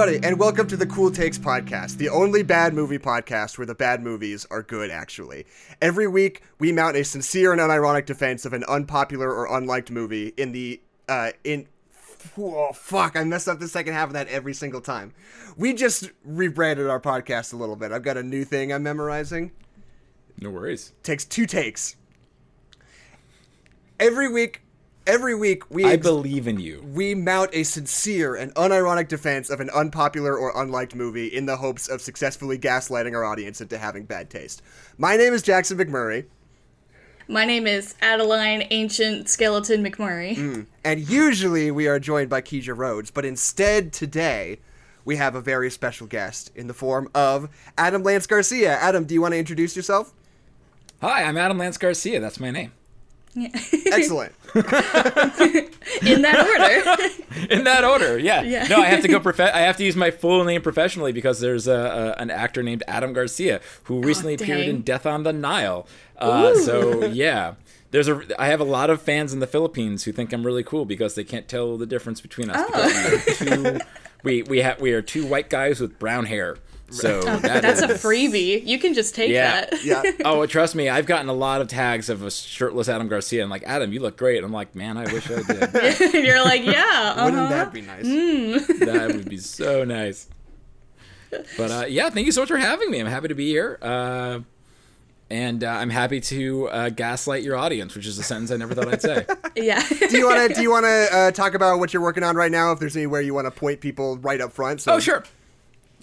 everybody, and welcome to the Cool Takes podcast, the only bad movie podcast where the bad movies are good, actually. Every week, we mount a sincere and unironic defense of an unpopular or unliked movie in the, uh, in, oh, fuck, I messed up the second half of that every single time. We just rebranded our podcast a little bit. I've got a new thing I'm memorizing. No worries. Takes two takes. Every week, every week, we I ex- believe in you. we mount a sincere and unironic defense of an unpopular or unliked movie in the hopes of successfully gaslighting our audience into having bad taste. My name is Jackson McMurray, My name is Adeline Ancient Skeleton McMurray. Mm. and usually we are joined by Keisha Rhodes, but instead today we have a very special guest in the form of Adam Lance Garcia. Adam, do you want to introduce yourself? Hi, I'm Adam Lance Garcia. That's my name. Yeah. Excellent. In that order. In that order, yeah. Yeah. No, I have to go. Prof- I have to use my full name professionally because there's a, a an actor named Adam Garcia who recently appeared in. Death on the Nile. Uh, so yeah, there's a. I have a lot of fans in the Philippines who think I'm really cool because they can't tell the difference between us. because we are two, we we have we are two white guys with brown hair. So that That's a freebie. You can just take Yeah. that. Yeah. Oh, trust me, I've gotten a lot of tags of a shirtless Adam Garcia. I'm like, Adam, you look great. I'm like, man, I wish I did. You're like, yeah. Uh-huh. Wouldn't that be nice? that would be so nice. But uh, yeah, thank you so much for having me. I'm happy to be here. Uh, and uh, I'm happy to uh, gaslight your audience, which is a sentence I never thought I'd say. yeah. Do you want to do you want to uh, talk about what you're working on right now? If there's anywhere you want to point people right up front. So Oh, sure.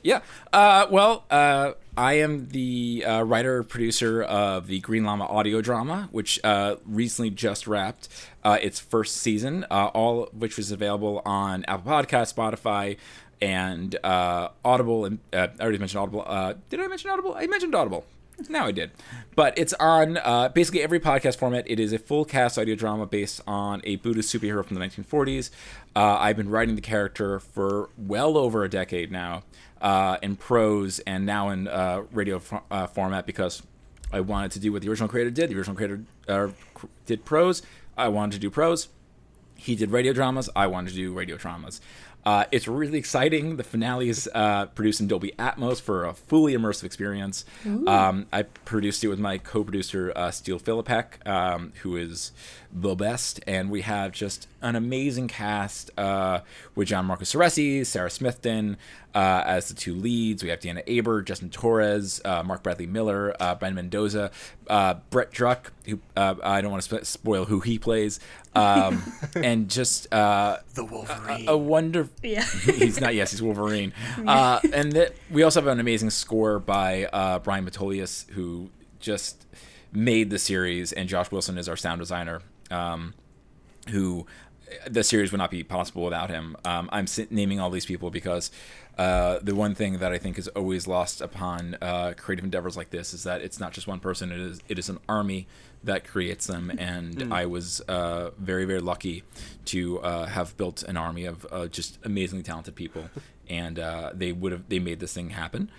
Yeah. Uh, well, uh, I am the uh, writer producer of the Green Lama audio drama, which uh, recently just wrapped uh, its first season, uh, all which was available on Apple Podcast, Spotify, and Audible. And I already mentioned Audible. Did I mention Audible? I mentioned Audible. Now I did. But it's on uh, basically every podcast format. It is a full cast audio drama based on a Buddhist superhero from the 1940s. Uh, I've been writing the character for well over a decade now uh, in prose and now in uh, radio fo- uh, format because I wanted to do what the original creator did. The original creator uh, did prose. I wanted to do prose. He did radio dramas. I wanted to do radio dramas. Uh, it's really exciting. The finale is uh, produced in Dolby Atmos for a fully immersive experience. Um, I produced it with my co-producer uh, Steele Philippek, um, who is the best, and we have just an amazing cast uh, with John Marcus Ceresi, Sarah Smithton uh, as the two leads. We have Deanna Aber, Justin Torres, uh, Mark Bradley Miller, uh, Ben Mendoza, uh, Brett Druck, who uh, I don't want to spoil who he plays, um, and just uh, the Wolverine. a wonder. Yeah. he's not. Yes, he's Wolverine. Uh, and that we also have an amazing score by uh, Brian Matolius, who just made the series, and Josh Wilson is our sound designer. Um, who the series would not be possible without him. Um, I'm naming all these people because uh, the one thing that I think is always lost upon uh, creative endeavors like this is that it's not just one person; it is it is an army that creates them. And I was uh, very very lucky to uh, have built an army of uh, just amazingly talented people, and uh, they would have they made this thing happen.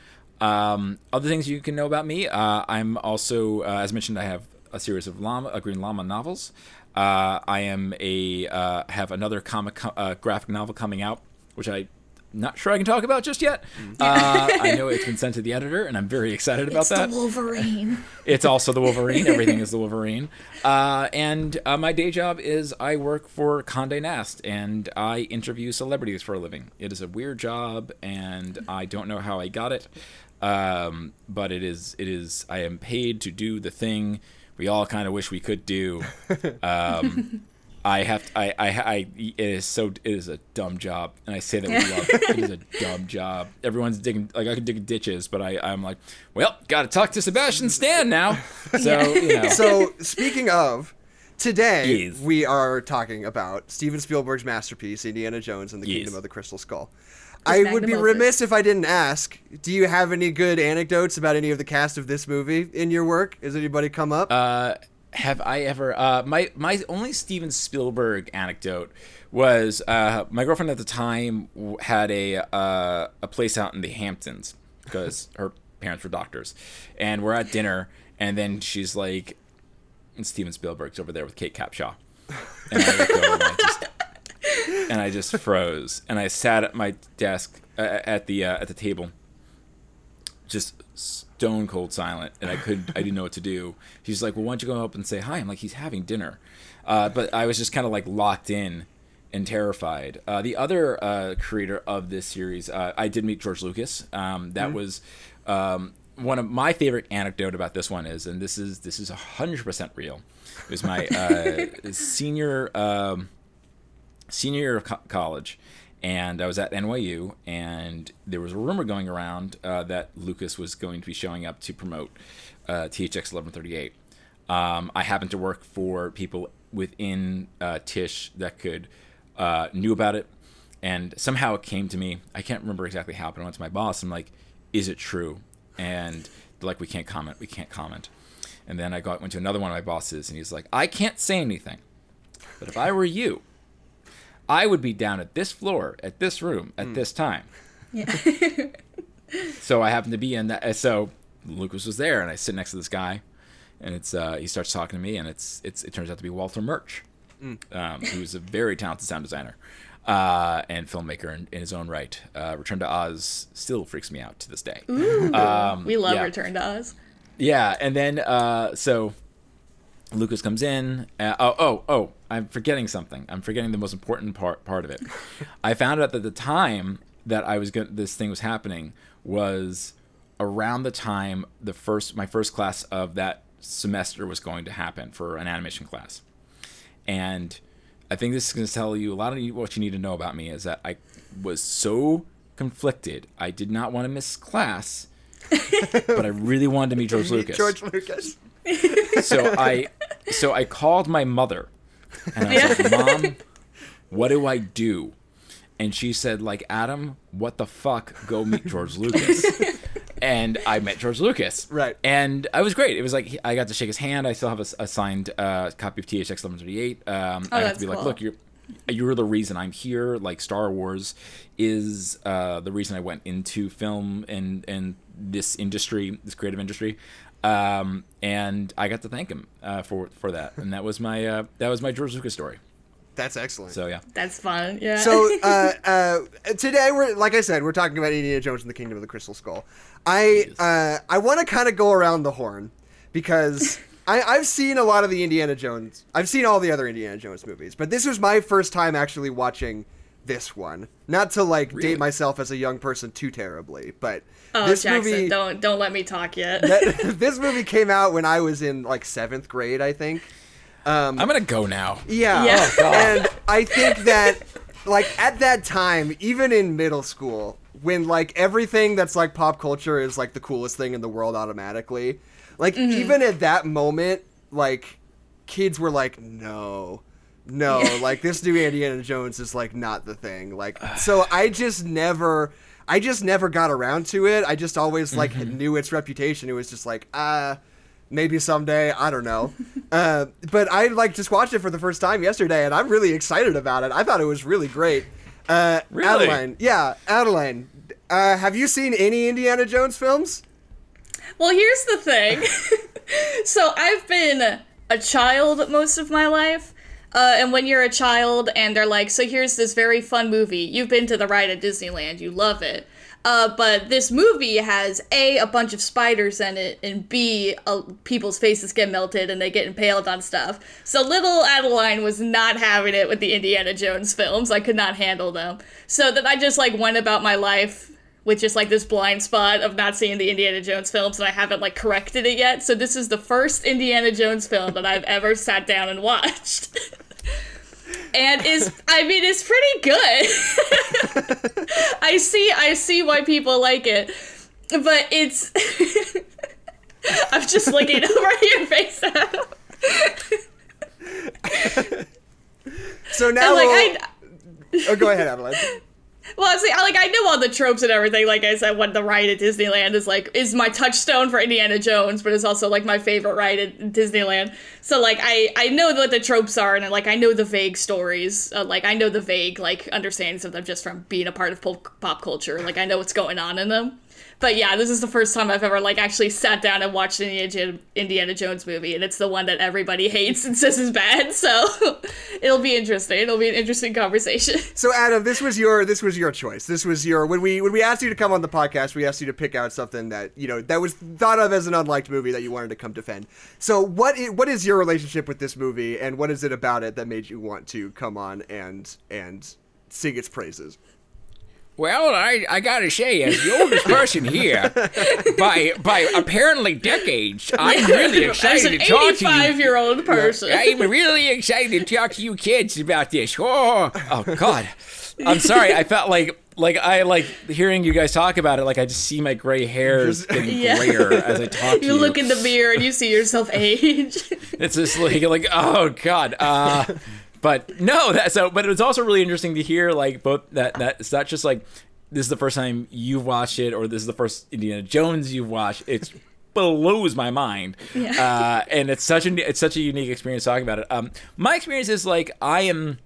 Um, other things you can know about me: uh, I'm also, uh, as mentioned, I have a series of llama, uh, Green Lama novels. Uh, I am a uh, have another comic co- uh, graphic novel coming out, which I not sure I can talk about just yet. Uh, I know it's been sent to the editor, and I'm very excited about It's that. the Wolverine. It's also the Wolverine. Everything is the Wolverine. Uh, and uh, my day job is I work for Condé Nast and I interview celebrities for a living. It is a weird job, and I don't know how I got it. Um, but it is. It is. I am paid to do the thing we all kind of wish we could do. Um, I have. I, I. I. It is so. It is a dumb job, and I say that with love. it is a dumb job. Everyone's digging. Like I can dig ditches, but I. I'm like, well, got to talk to Sebastian Stan now. So you know. so speaking of today Yes. we are talking about steven spielberg's masterpiece indiana jones and the Yes. kingdom of the crystal skull i would be remiss if i didn't ask do you have any good anecdotes about any of the cast of this movie in your work has anybody come up Uh, have I ever? Uh, my my only Steven Spielberg anecdote was uh, my girlfriend at the time had a uh, a place out in the Hamptons because her parents were doctors, and we're at dinner, and then she's like, and Steven Spielberg's over there with Kate Capshaw. And I and I just and I just froze. And I sat at my desk uh, at the uh, at the table, just stone cold silent, and I could I didn't know what to do. She's like, "Well, why don't you go up and say hi?" I'm like, "He's having dinner," uh, but I was just kind of like locked in and terrified. Uh, the other uh, creator of this series, uh, I did meet George Lucas. Um, that was um, one of my favorite anecdote about this one is, and this is this is hundred percent real. It was my uh, senior um, senior year of co- college, and I was at NYU, and there was a rumor going around uh, that Lucas was going to be showing up to promote uh, THX 1138. Um, I happened to work for people within uh, Tisch that could uh, knew about it, and somehow it came to me. I can't remember exactly how, but I went to my boss. I'm like, "Is it true?" And like, "We can't comment. We can't comment." And then I got went to another one of my bosses, and he's like, "I can't say anything, but if I were you." I would be down at this floor, at this room, at this time. Yeah. So I happened to be in that. uh, So Lucas was there, and I sit next to this guy, and it's uh, he starts talking to me, and it's it's it turns out to be Walter Murch, um, who's a very talented sound designer uh, and filmmaker in, in his own right. Uh, Return to Oz still freaks me out to this day. Um, we love yeah. Return to Oz. Yeah, and then uh, so Lucas comes in. Uh, oh, oh, oh! I'm forgetting something. I'm forgetting the most important part part of it. I found out that the time that I was going this thing was happening was around the time the first my first class of that semester was going to happen for an animation class, and I think this is going to tell you a lot of what you need to know about me is that I was so conflicted. I did not want to miss class, but I really wanted to meet George Lucas George Lucas. so I so I called my mother and I was like, Mom, what do I do? And she said, like, Adam, what the fuck? Go meet George Lucas. and I met George Lucas. Right. And I was great. It was like I got to shake his hand. I still have a signed uh, copy of THX 1138. Um, I got to Oh, that's be like, look, you're you're the reason I'm here. Like Star Wars is uh, the reason I went into film and and this industry, this creative industry. Um, and I got to thank him uh, for for that, and that was my uh, that was my George Lucas story. That's excellent. So yeah, That's fun. Yeah. So uh, uh, today we're like I said, we're talking about Indiana Jones and the Kingdom of the Crystal Skull. I uh, I want to kind of go around the horn because I, I've seen a lot of the Indiana Jones. I've seen all the other Indiana Jones movies, but this was my first time actually watching this one. Not to like Really? date myself as a young person too terribly, but oh, this Jackson, movie don't don't let me talk yet. that, this movie came out when I was in like seventh grade, I think. Um, I'm gonna go now. yeah. Yeah. Oh, and I think that like at that time, even in middle school, when like everything that's like pop culture is like the coolest thing in the world automatically, like even at that moment, like kids were like, no. No, like this new Indiana Jones is like not the thing. Like so I just never I just never got around to it. I just always like knew its reputation. It was just like, uh maybe someday i don't know uh, but i like just watched it for the first time yesterday and i'm really excited about it i thought it was really great uh, Really? adeline yeah adeline uh, have you seen any indiana jones films Well, here's the thing. so I've been a child most of my life. Uh, and when you're a child and they're like, so here's this very fun movie, you've been to the ride at Disneyland, you love it. Uh, but this movie has A, a bunch of spiders in it, and B, people's faces get melted and they get impaled on stuff. So little Adeline was not having it with the Indiana Jones films. I could not handle them. So that I just like went about my life with just like this blind spot of not seeing the Indiana Jones films and I haven't like corrected it yet. So this is the first Indiana Jones film that I've ever sat down and watched. and is I mean it's pretty good. I see I see why people like it. But it's I'm just looking over your face so now And like we'll- I oh, go ahead adeline Well, see, like I know all the tropes and everything. Like I said, when the ride at Disneyland is like is my touchstone for Indiana Jones, but it's also like my favorite ride at Disneyland. So like I I know what the tropes are, and like I know the vague stories. Uh, like I know the vague like understandings of them just from being a part of pop, pop culture. Like I know what's going on in them. But yeah, this is the first time I've ever like actually sat down and watched an Indiana, Jones movie, and it's the one that everybody hates and says is bad. So it'll be interesting. It'll be an interesting conversation. So Adam, this was your this was your choice. This was your when we when we asked you to come on the podcast, we asked you to pick out something that you know that was thought of as an unliked movie that you wanted to come defend. So what is, what is your relationship with this movie, and what is it about it that made you want to come on and and sing its praises? Well, I, I gotta say, as the oldest person here, by by apparently decades, I'm really excited to talk to you. eighty-five-year-old person, I'm really excited to talk to you kids about this. Oh, oh God. I'm sorry. I felt like like I like hearing you guys talk about it. Like I just see my gray hairs getting Yeah. grayer as I talk to you you. look in the mirror and you see yourself age. It's just like like oh god. Uh, but no, that so. But it was also really interesting to hear like both that that it's not just like this is the first time you've watched it or this is the first Indiana Jones you've watched. It's blows my mind. Yeah. Uh, and it's such a it's such a unique experience talking about it. Um, my experience is like I am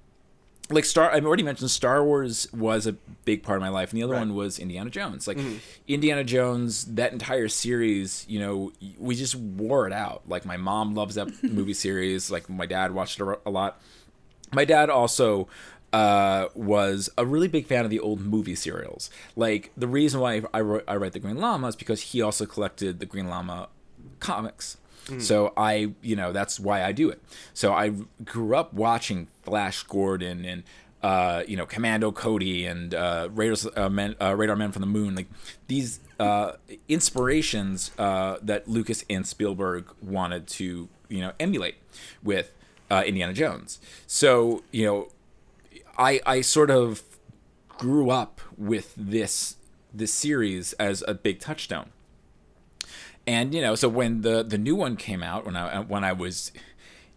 like Star. I've already mentioned Star Wars was a big part of my life, and the other one was Indiana Jones. Like Indiana Jones, that entire series, you know, we just wore it out. Like my mom loves that movie series. Like my dad watched it a- a lot. My dad also uh, was a really big fan of the old movie serials. Like the reason why I wrote, I write the Green Lama is because he also collected the Green Lama comics. So I, you know, that's why I do it. So I grew up watching Flash Gordon and uh, you know Commando Cody and uh, Raiders, uh, Men, uh, Radar Men from the Moon, like these uh, inspirations uh, that Lucas and Spielberg wanted to you know emulate with uh, Indiana Jones. So you know, I I sort of grew up with this this series as a big touchstone. And you know, so when the the new one came out when I when I was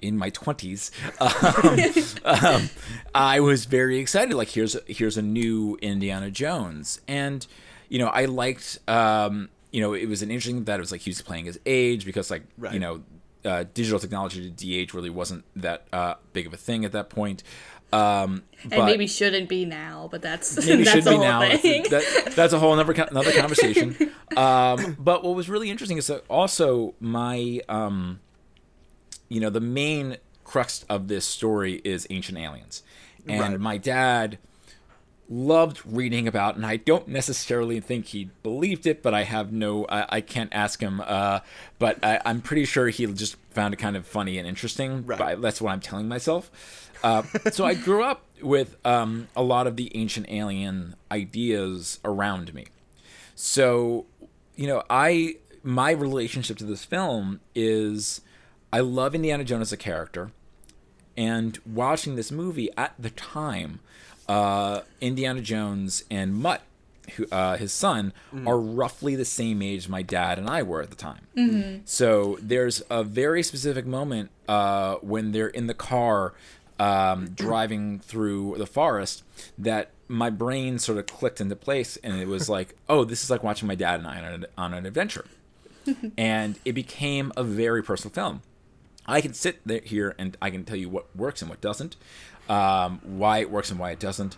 in my twenties, um, um, I was very excited. Like here's here's a new Indiana Jones, and you know I liked um, you know it was an interesting that it was like he was playing his age because like Right. you know uh, digital technology to de-age really wasn't that uh, big of a thing at that point. Um, and but- maybe shouldn't be now, but that's maybe that's should a be whole now. thing. That, that's a whole another another conversation. Um, but what was really interesting is that also my um, you know the main crux of this story is ancient aliens, and Right. my dad loved reading about and i don't necessarily think he believed it but i have no i, I can't ask him uh, but I, i'm pretty sure he just found it kind of funny and interesting Right. but that's what i'm telling myself uh, so i grew up with um, a lot of the ancient alien ideas around me so you know i my relationship to this film is i love indiana jones as a character and watching this movie at the time, uh, Indiana Jones and Mutt, who, uh, his son, are roughly the same age my dad and I were at the time. So there's a very specific moment uh, when they're in the car um, driving through the forest that my brain sort of clicked into place, and it was like, oh, this is like watching my dad and I on an, on an adventure. and it became a very personal film. I can sit there here and I can tell you what works and what doesn't, um, why it works and why it doesn't.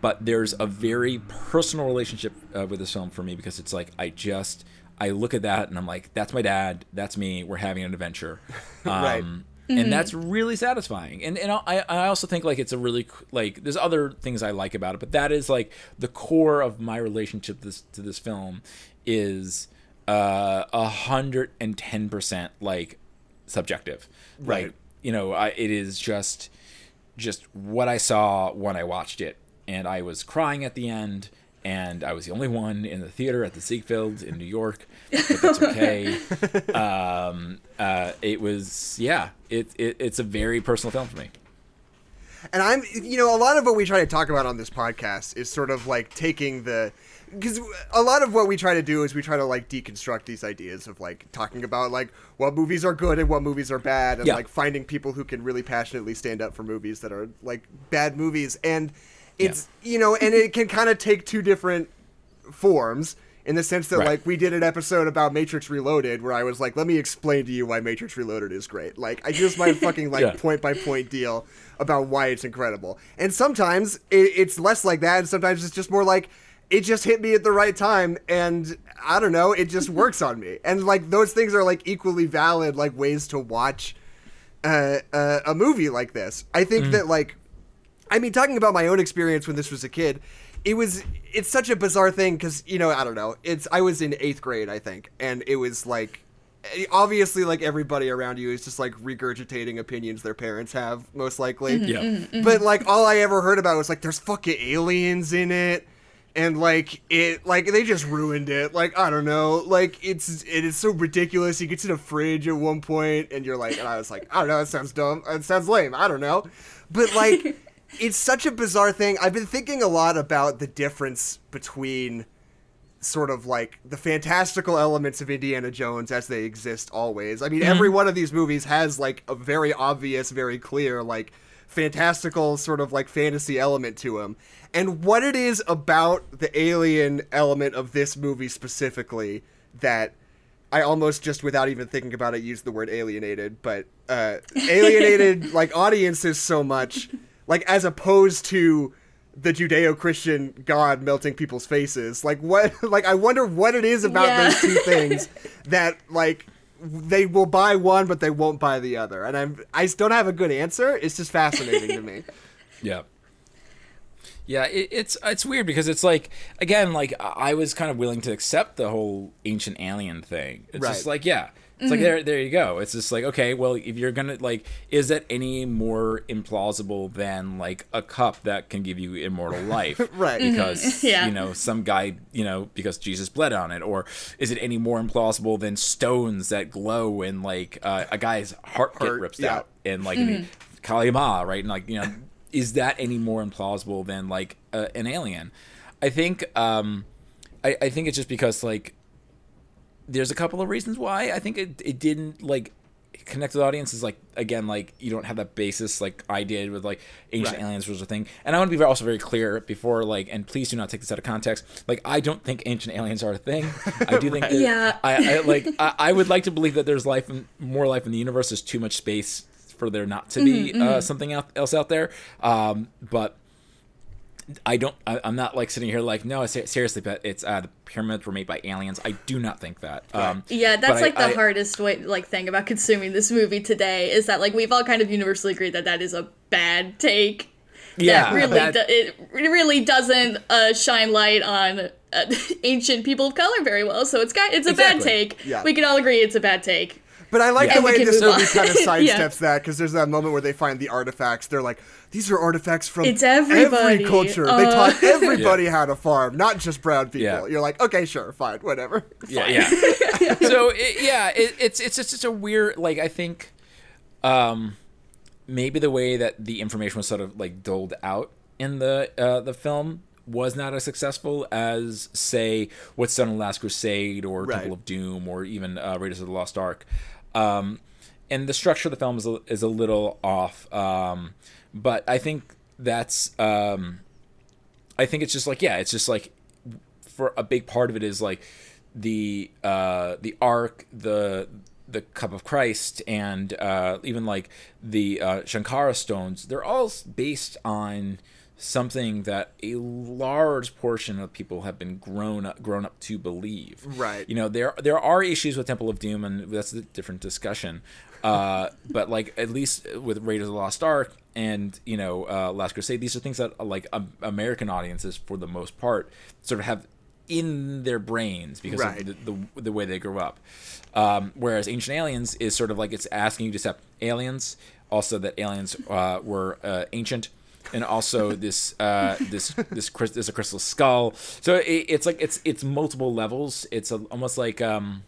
But there's a very personal relationship uh, with this film for me because it's like I just I look at that and I'm like, that's my dad, that's me, we're having an adventure, um, Right. and that's really satisfying. And and I I also think like it's a really like there's other things I like about it, but that is like the core of my relationship this to this film is uh, a hundred and ten percent like subjective. Right. Like, you know, I, it is just just what I saw when I watched it, and I was crying at the end, and I was the only one in the theater at the Ziegfeld in New York, but that's okay. um, uh, it was, yeah, it, it it's a very personal film for me. And I'm, you know, a lot of what we try to talk about on this podcast is sort of like taking the, because a lot of what we try to do is we try to like deconstruct these ideas of like talking about like what movies are good and what movies are bad, and Yeah. like finding people who can really passionately stand up for movies that are like bad movies. And it's you know, and it can kind of take two different forms in the sense that Right. like we did an episode about Matrix Reloaded where I was like, let me explain to you why Matrix Reloaded is great. Like I just my fucking like Yeah. point by point deal about why it's incredible. And sometimes it, it's less like that, and sometimes it's just more like it just hit me at the right time, and I don't know, it just works on me. And like those things are like equally valid like ways to watch uh, uh, a movie like this. I think that like I mean, talking about my own experience when this was a kid, it was it's such a bizarre thing because you know I don't know. It's I was in eighth grade I think, and it was like eh, obviously like everybody around you is just like regurgitating opinions their parents have most likely. Yeah. But like all I ever heard about was like there's fucking aliens in it. And like it, like they just ruined it. Like I don't know, like it's it is so ridiculous. you get to the fridge at one point, and you're like, and I was like, I don't know, that sounds dumb. It sounds lame. I don't know, but like it's such a bizarre thing. I've been thinking a lot about the difference between sort of like the fantastical elements of Indiana Jones as they exist always. I mean, every mm-hmm. one of these movies has like a very obvious, very clear, like fantastical sort of like fantasy element to him. And what it is about the alien element of this movie specifically that I almost just without even thinking about it used the word alienated, but uh, alienated like audiences so much, like as opposed to the Judeo-Christian God melting people's faces. Like what? Like I wonder what it is about Yeah. those two things that like they will buy one but they won't buy the other. And I'm I don't have a good answer. It's just fascinating to me. Yeah. Yeah, it, it's it's weird because it's like again, like I I was kind of willing to accept the whole ancient alien thing. It's just Right. like yeah, it's like there there you go. It's just like okay, well if you're gonna like, is that any more implausible than like a cup that can give you immortal life? Right. Because Yeah. you know some guy you know because Jesus bled on it, or is it any more implausible than stones that glow and like uh, a guy's heart, get ripped yeah. out and like the Kali Ma, right? And like you know, is that any more implausible than like uh, an alien? I think um, I, I think it's just because like there's a couple of reasons why. I think it, it didn't like connect with audiences like again like you don't have that basis like I did with like ancient Right. aliens was a thing. And I want to be also very clear before like and please do not take this out of context. Like I don't think ancient aliens are a thing. I do think that, Yeah. I, I like I, I would like to believe that there's life and more life in the universe. There's too much space for there not to be uh, something else out there. Um, but I don't. I, I'm not like sitting here like no. Seriously, but it's uh, the pyramids were made by aliens. I do not think that. Um, Yeah, but that's I- like the I- hardest way like thing about consuming this movie today is that like we've all kind of universally agreed that that is a bad take. Yeah, that really that- do- it really doesn't uh, shine light on uh, ancient people of color very well. So it's got it's a bad take. Yeah. We can all agree it's a bad take. But I like Yeah. the way can this movie on. kind of sidesteps Yeah. that because there's that moment where they find the artifacts. They're like, these are artifacts from It's every everybody. culture. they Uh. taught everybody how to farm, not just brown people. Yeah. You're like, okay, sure, fine, whatever. yeah, yeah. so it, yeah, it, it's it's just it's a weird like I think, um, maybe the way that the information was sort of like doled out in the uh, the film was not as successful as say what's done in Last Crusade or Right. Temple of Doom or even uh, Raiders of the Lost Ark. Um, and the structure of the film is a, is a little off. Um, but I think that's um, I think it's just like yeah, it's just like for a big part of it is like the uh, the ark, the the cup of Christ, and uh, even like the uh, Shankara stones. They're all based on something that a large portion of people have been grown up, grown up to believe. Right. You know, there there are issues with Temple of Doom, and that's a different discussion. Uh, but like at least with Raiders of the Lost Ark and you know uh, Last Crusade, these are things that like um, American audiences, for the most part, sort of have in their brains because Right. of the, the the way they grew up. Um, whereas Ancient Aliens is sort of like it's asking you to accept aliens, also that aliens uh, were uh, ancient, and also this uh, this this crys- this a crystal skull. So it, it's like it's it's multiple levels. It's a, almost like um,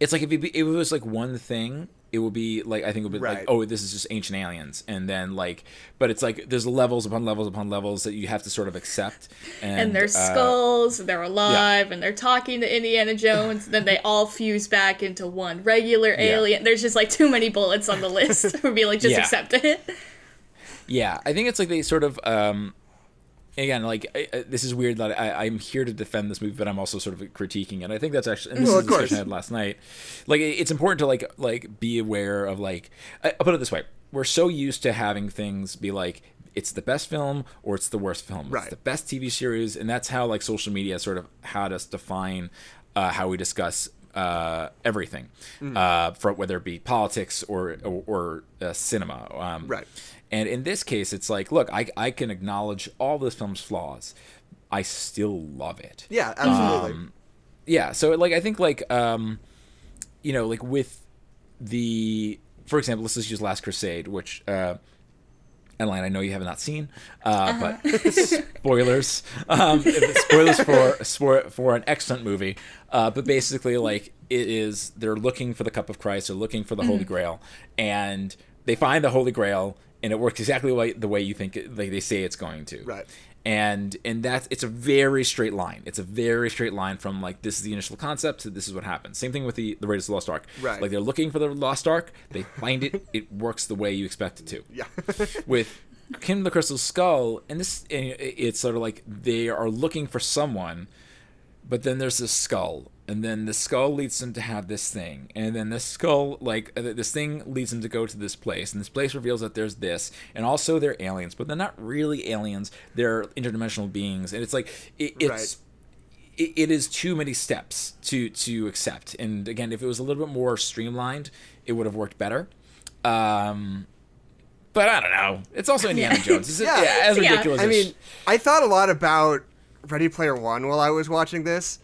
it's like if it, if it was like one thing, it will be like I think it would be Right. like oh this is just ancient aliens, and then like but it's like there's levels upon levels upon levels that you have to sort of accept. And, And, there's uh, skulls, they're alive, and they're talking to Indiana Jones. then they all fuse back into one regular alien. There's just like too many bullets on the list for me, like just Yeah. accept it. Yeah, I think it's like they sort of. um Again, like I, this is weird that I, I'm here to defend this movie, but I'm also sort of critiquing it. I think that's actually, and this Well, is of discussion. I had last night. Like, it- it's important to like like be aware of like. I- I'll put it this way: we're so used to having things be like it's the best film or it's the worst film. Right. It's the best TV series, and that's how like social media sort of had us define uh, how we discuss uh, everything, Mm. uh, for whether it be politics or or, or uh, cinema. Um, Right. And in this case, it's like, look, I I can acknowledge all this film's flaws. I still love it Yeah, absolutely. Um, yeah so like i think like um you know like with the for example let's just use last crusade which uh Adeline, I know you have not seen, uh, but spoilers. Um, spoilers for, for for an excellent movie. Uh, but basically, like it is, they're looking for the cup of Christ. They're looking for the Holy Grail, and they find the Holy Grail, and it works exactly like the way you think it, like they say it's going to. Right. And and that's it's a very straight line. It's a very straight line from like this is the initial concept to this is what happens. Same thing with the the Raiders of the Lost Ark. Right. Like they're looking for the Lost Ark, they find it, it works the way you expect it to yeah. with Kingdom of the Crystal Skull, and this and it's sort of like they are looking for someone, but then there's this skull, and then the skull leads them to have this thing, and then the skull like uh, this thing leads them to go to this place, and this place reveals that there's this, and also they're aliens, but they're not really aliens; they're interdimensional beings, and it's like it, it's. Right. It, it is too many steps to to accept, and again, if it was a little bit more streamlined, it would have worked better. Um, but I don't know. It's also Indiana Jones. It's, Yeah. yeah, as Yeah. I mean, I thought a lot about Ready Player One while I was watching this.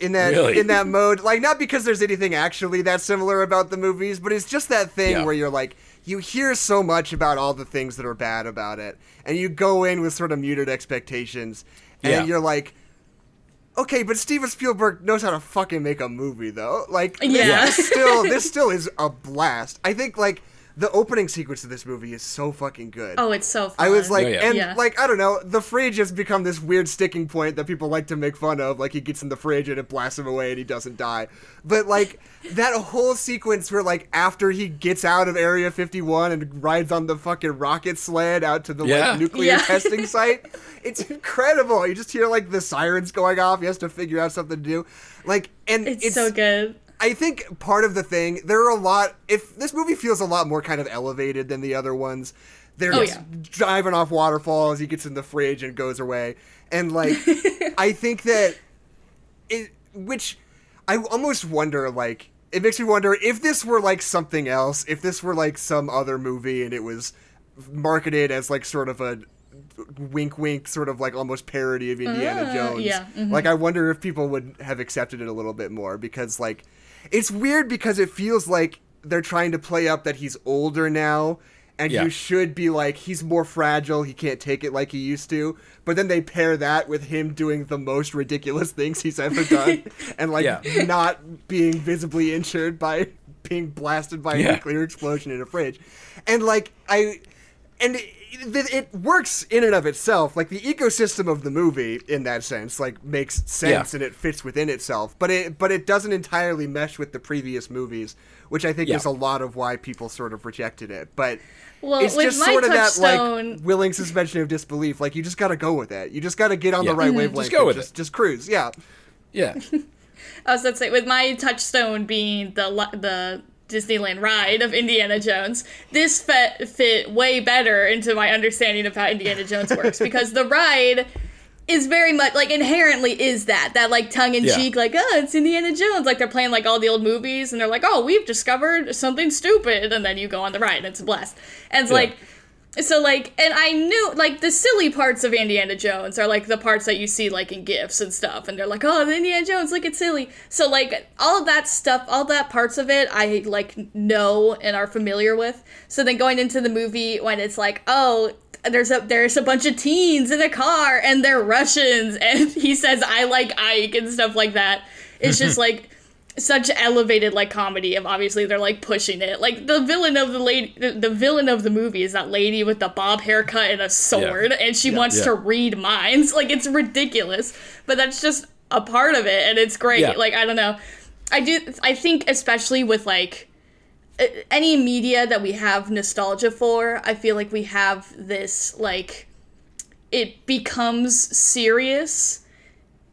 In that Really? in that mode, like not because there's anything actually that similar about the movies, but it's just that thing Yeah. where you're like, you hear so much about all the things that are bad about it, and you go in with sort of muted expectations, and Yeah. you're like, okay, but Steven Spielberg knows how to fucking make a movie though. Like, Yeah. this still this still is a blast. I think like the opening sequence of this movie is so fucking good. Oh, it's so fun. I was like, Oh, yeah. and Yeah. like, I don't know, the fridge has become this weird sticking point that people like to make fun of. Like, he gets in the fridge and it blasts him away and he doesn't die. But, like, that whole sequence where, like, after he gets out of Area 51 and rides on the fucking rocket sled out to the, Yeah. like, nuclear Yeah. testing site, it's incredible. You just hear, like, the sirens going off. He has to figure out something to do. Like, and it's, so good. I think part of the thing, there are a lot. If this movie feels a lot more kind of elevated than the other ones, they're Oh, just yeah. driving off waterfalls. He gets in the fridge and goes away, and like, I think that it, which I almost wonder, like, it makes me wonder if this were like something else, if this were like some other movie and it was marketed as like sort of a wink wink sort of like almost parody of Indiana Ah, Jones. yeah, mhm. Like I wonder if people would have accepted it a little bit more because like it's weird because it feels like they're trying to play up that he's older now and Yeah. you should be like he's more fragile, he can't take it like he used to. But then they pair that with him doing the most ridiculous things he's ever done and like Yeah. not being visibly injured by being blasted by a nuclear explosion in a fridge. And like I and it, it, it works in and of itself like the ecosystem of the movie in that sense like makes sense Yeah. and it fits within itself but it but it doesn't entirely mesh with the previous movies which i think Yeah. is a lot of why people sort of rejected it but Well, it's just sort of that like willing suspension of disbelief like you just gotta go with it you just gotta get on Yeah. the right Mhm. wavelength Just go with just, it. just cruise yeah yeah, I was gonna say with my touchstone being the li- the Disneyland ride of Indiana Jones, this fit fit way better into my understanding of how Indiana Jones works because the ride is very much like inherently is that that like tongue in cheek like oh it's Indiana Jones. Like they're playing like all the old movies and they're like oh we've discovered something stupid and then you go on the ride and it's a blast. And it's Yeah. like so like and i knew like the silly parts of indiana jones are like the parts that you see like in gifs and stuff and they're like oh the indiana jones look it's silly. So like all of that stuff all that parts of it i like know and are familiar with. So then going into the movie when it's like oh there's a there's a bunch of teens in a car and they're russians and he says i like ike and stuff like that. It's just like such elevated like comedy of obviously they're like pushing it. Like the villain of the lady the, the villain of the movie is that lady with the bob haircut and a sword and she wants Yeah. to read minds. Like it's ridiculous but that's just a part of it and it's great. Yeah. like i don't know. I do i think especially with like any media that we have nostalgia for, I feel like we have this like it becomes serious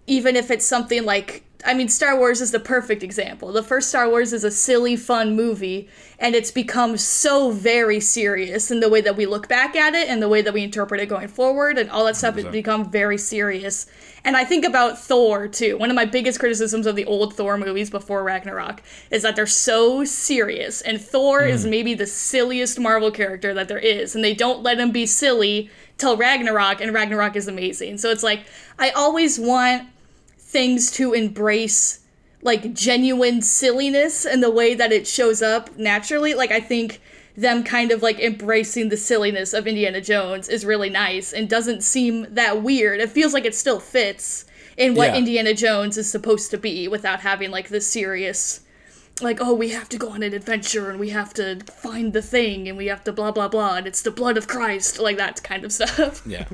even if it's something like I mean Star Wars is the perfect example. The first Star Wars is a silly fun movie and it's become so very serious in the way that we look back at it and the way that we interpret it going forward and all that stuff has become very serious. And I think about Thor too. One of my biggest criticisms of the old Thor movies before Ragnarok is that they're so serious and Thor is mm. maybe the silliest Marvel character that there is and they don't let him be silly till Ragnarok and Ragnarok is amazing. So it's like I always want things to embrace like genuine silliness and the way that it shows up naturally. Like I think them kind of like embracing the silliness of Indiana Jones is really nice and doesn't seem that weird. It feels like it still fits in what Yeah. Indiana Jones is supposed to be without having like this serious like oh we have to go on an adventure and we have to find the thing and we have to blah blah blah and it's the blood of Christ like that kind of stuff. Yeah,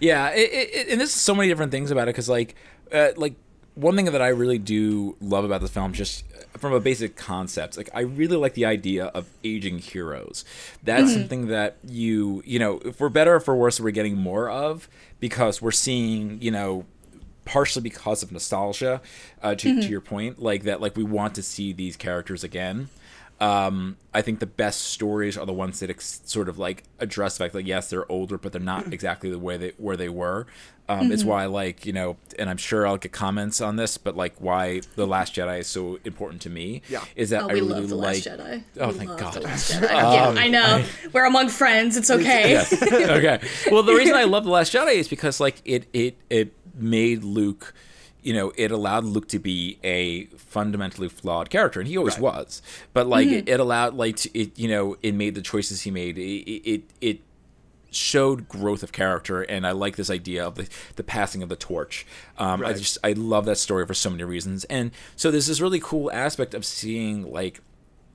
yeah, it, it, and there's so many different things about it because like, uh, like one thing that I really do love about this film, just from a basic concept, like I really like the idea of aging heroes. That's something that you, you know, if we're better or for worse, we're getting more of because we're seeing, you know, partially because of nostalgia uh, to, to your point like that like we want to see these characters again um, I think the best stories are the ones that ex- sort of like address the fact that yes, they're older, but they're not exactly the way they where they were. Um, It's why I like you know, and I'm sure I'll get comments on this, but like why the Last Jedi is so important to me Yeah. is that Oh, I really love the like. Last Jedi. Oh, We thank God. The Last Jedi. yeah, I know. We're among friends. It's okay. Yes. okay. Well, the reason I love the Last Jedi is because like it it it made Luke, you know, it allowed Luke to be a fundamentally flawed character, and he always Right. was. But like it, it allowed like to, it you know it made the choices he made. It it it showed growth of character, and I like this idea of the the passing of the torch. Um, I just I love that story for so many reasons, and so there's this really cool aspect of seeing like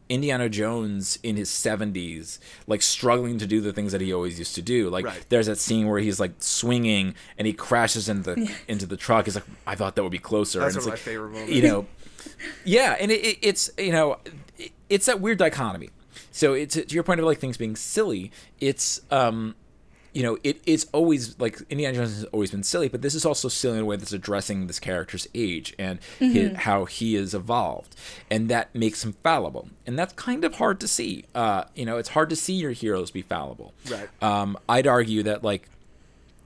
Indiana Jones in his 70s, like struggling to do the things that he always used to do. Like Right. there's that scene where he's like swinging and he crashes into the into the truck. He's like, I thought that would be closer. That's and one it's of my like, favorite moments. You know, yeah, and it, it, it's you know, it, it's that weird dichotomy. So it's to your point of like things being silly. It's um, you know, it, it's always like Indiana Jones has always been silly, but this is also silly in a way that's addressing this character's age and hi- how he is evolved, and that makes him fallible, and that's kind of hard to see. Uh, you know, it's hard to see your heroes be fallible. Right. Um, I'd argue that like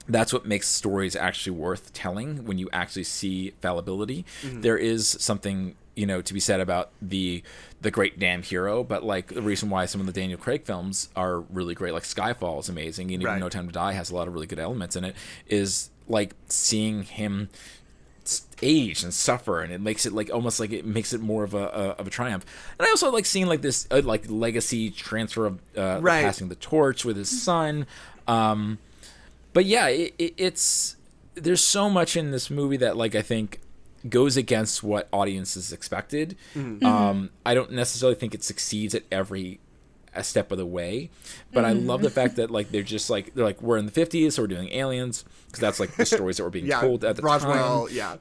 that's what makes stories actually worth telling when you actually see fallibility. There is something you know to be said about the the great damn hero, but like the reason why some of the Daniel Craig films are really great, like Skyfall is amazing, and even Right. No Time to Die has a lot of really good elements in it. Is like seeing him age and suffer and it makes it like almost like it makes it more of a, a of a triumph and i also like seeing like this uh, like legacy transfer of uh Right. passing the torch with his son um but yeah it, it, it's there's so much in this movie that like i think goes against what audiences expected um i don't necessarily think it succeeds at every a step of the way but i love the fact that like they're just like they're like we're in the 50s so we're doing aliens because that's like the stories that were being Yeah, told at the Roswell, time yeah.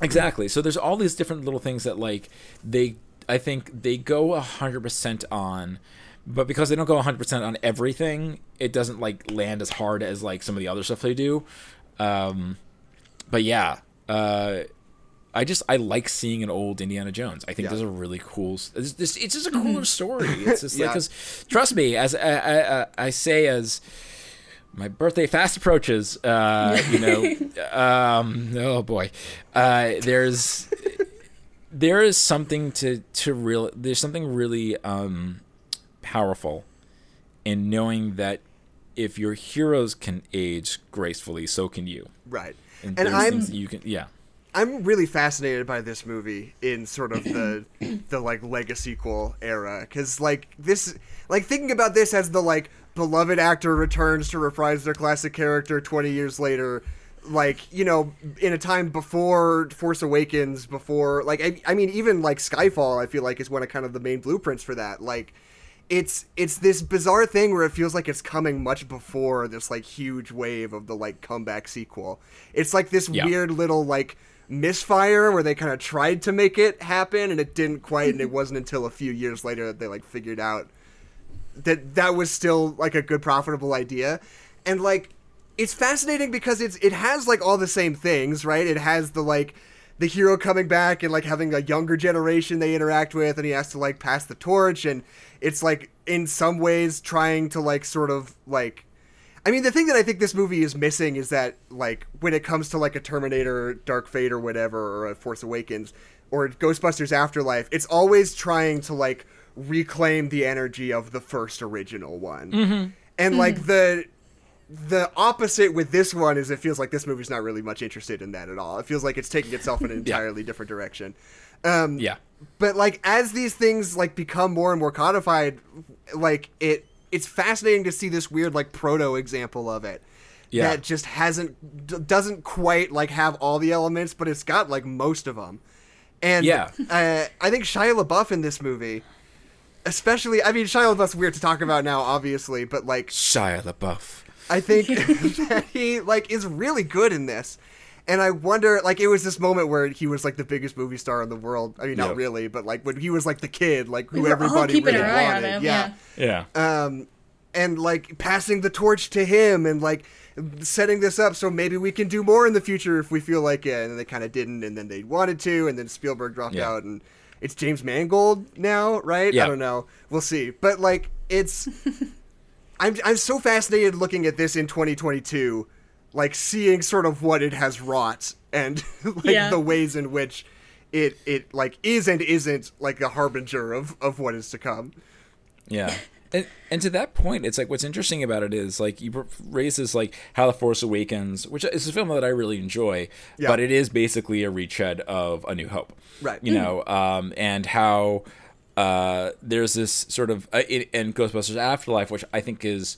Exactly. So there's all these different little things that like they I think they go 100% on but because they don't go 100% on everything, it doesn't like land as hard as like some of the other stuff they do. Um but yeah, uh I just I like seeing an old Indiana Jones. I think Yeah. there's a really cool. It's, this, it's just a cooler story. It's just like Yeah. 'cause trust me, as I, I, I- I say, as my birthday fast approaches, uh, you know, um, oh boy, uh, there's there is something to to real. There's something really um, powerful in knowing that if your heroes can age gracefully, so can you. Right. And, And I'm you can, yeah. I'm really fascinated by this movie in sort of the the like legacy sequel era because like this like thinking about this as the like beloved actor returns to reprise their classic character 20 years later like you know in a time before force awakens before like i, I mean even like skyfall i feel like is one of kind of the main blueprints for that like it's it's this bizarre thing where it feels like it's coming much before this like huge wave of the like comeback sequel. It's like this Yeah. weird little like misfire where they kind of tried to make it happen and it didn't quite and it wasn't until a few years later that they like figured out that that was still like a good profitable idea and like it's fascinating because it's it has like all the same things right it has the like the hero coming back and like having a younger generation they interact with and he has to like pass the torch and it's like in some ways trying to like sort of like I mean, the thing that I think this movie is missing is that, like, when it comes to like a Terminator, Dark Fate, or whatever, or a Force Awakens, or Ghostbusters Afterlife, it's always trying to like reclaim the energy of the first original one. And like the the opposite with this one is it feels like this movie's not really much interested in that at all. It feels like it's taking itself in an entirely different direction. Um, Yeah. But like as these things like become more and more codified like it it's fascinating to see this weird like proto example of it Yeah. that just hasn't d- doesn't quite like have all the elements but it's got like most of them and Yeah. uh, i think shia labeouf in this movie especially i mean shia labeouf's weird to talk about now obviously but like Shia LaBeouf. I think that he like is really good in this. And I wonder, like, it was this moment where he was like the biggest movie star in the world. I mean, not Yep. really, but like when he was like the kid, like who We everybody really our eye on wanted. him, yeah. Yeah. Um, and like passing the torch to him and like setting this up so maybe we can do more in the future if we feel like it. And then they kind of didn't, and then they wanted to, and then Spielberg dropped Yeah. out, and it's James Mangold now, right? Yeah. I don't know. We'll see. But like, it's. I'm I'm so fascinated looking at this in 2022, like seeing sort of what it has wrought and like Yeah. the ways in which it it like is and isn't like a harbinger of of what is to come. Yeah. And, and to that point, it's like what's interesting about it is like you br- raise this like how the Force Awakens, which is a film that I really enjoy, Yeah. but it is basically a retread of A New Hope, Right. You know, um, and how uh, there's this sort of uh, in, in Ghostbusters Afterlife, which I think is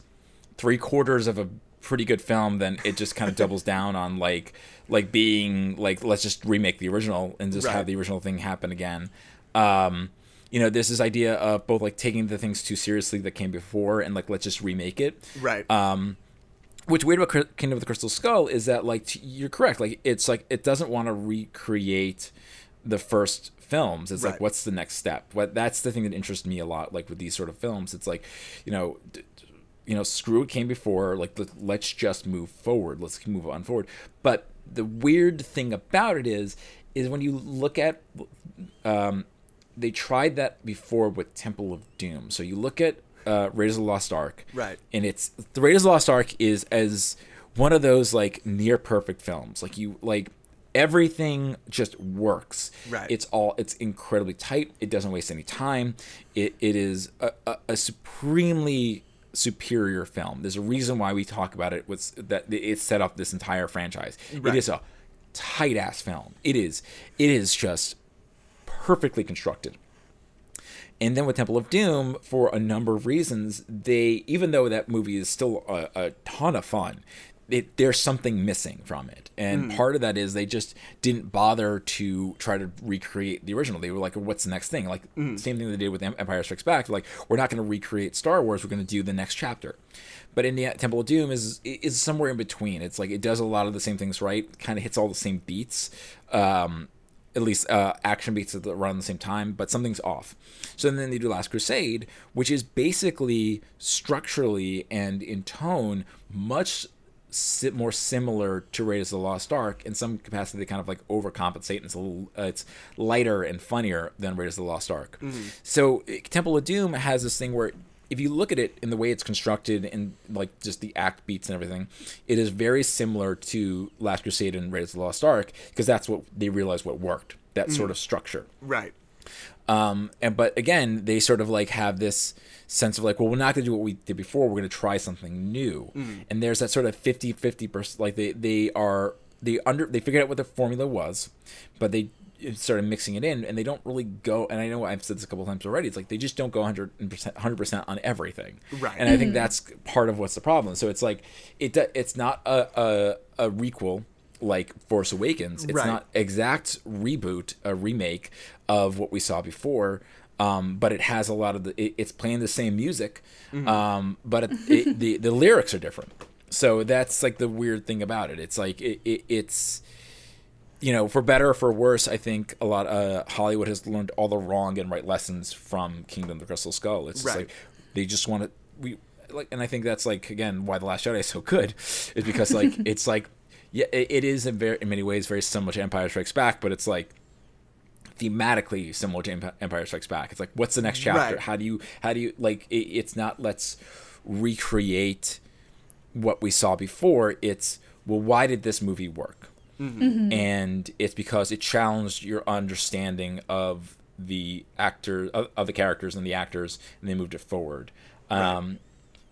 three quarters of a pretty good film. Then it just kind of doubles down on like like being like let's just remake the original and just Right. have the original thing happen again. Um, you know, there's this idea of both like taking the things too seriously that came before and like let's just remake it. Right. Um, what's weird about Kingdom of the Crystal Skull is that like t- you're correct. Like it's like it doesn't want to recreate the first films. It's Right. like what's the next step? What that's the thing that interests me a lot. Like with these sort of films, it's like you know. You know, screw what came before. Like, let- let's just move forward. Let's move on forward. But the weird thing about it is, is when you look at um, they tried that before with Temple of Doom. So you look at uh, Raiders of the Lost Ark, Right. And it's the Raiders of the Lost Ark is as one of those like near perfect films. Like you like everything just works. Right. It's all it's incredibly tight. It doesn't waste any time. It it is a, a, a supremely superior film. There's a reason why we talk about it. Was that it set up this entire franchise. Right. It is a tight ass film. It is. It is just perfectly constructed. And then with Temple of Doom, for a number of reasons, they even though that movie is still a, a ton of fun, it, there's something missing from it. And part of that is they just didn't bother to try to recreate the original. They were like, "What's the next thing?" Like same thing they did with Empire Strikes Back. Like, "We're not going to recreate Star Wars. We're going to do the next chapter." But Indiana Temple of Doom is is somewhere in between. It's like it does a lot of the same things right, kind of hits all the same beats. Um, at least uh, action beats that run at the same time, but something's off. So then they do Last Crusade, which is basically structurally and in tone much more similar to Raiders of the Lost Ark. In some capacity, they kind of like overcompensate, and it's a little, uh, it's lighter and funnier than Raiders of the Lost Ark. So uh, Temple of Doom has this thing where if you look at it in the way it's constructed and like just the act beats and everything, it is very similar to Last Crusade and Raiders of the Lost Ark because that's what they realized what worked. That sort of structure. right. Um, and but again, they sort of like have this sense of like, well, we're not going to do what we did before. We're going to try something new. And there's that sort of 50 50 percent. Like they they are they under they figured out what the formula was, but they started mixing it in, and they don't really go. And I know I've said this a couple times already. It's like they just don't go 100 percent 100 percent on everything. Right. And I think that's part of what's the problem. So it's like it do- it's not a a, a requel like Force Awakens. It's Right. not exact reboot, a remake of what we saw before. um, but it has a lot of the. It, it's playing the same music, um, but it, it, the the lyrics are different. So that's like the weird thing about it. It's like it, it it's you know, for better or for worse, I think a lot uh, Hollywood has learned all the wrong and right lessons from Kingdom of the Crystal Skull. It's just like they just want to we like, and I think that's like again why the Last Jedi is so good is because like it's like yeah, it, it is in very in many ways very similar to Empire Strikes Back, but it's like thematically similar to Empire Strikes Back. It's like what's the next chapter? Right. How do you how do you like? It, it's not let's recreate what we saw before. It's well, why did this movie work? And it's because it challenged your understanding of the actor of, of the characters and the actors, and they moved it forward. Um,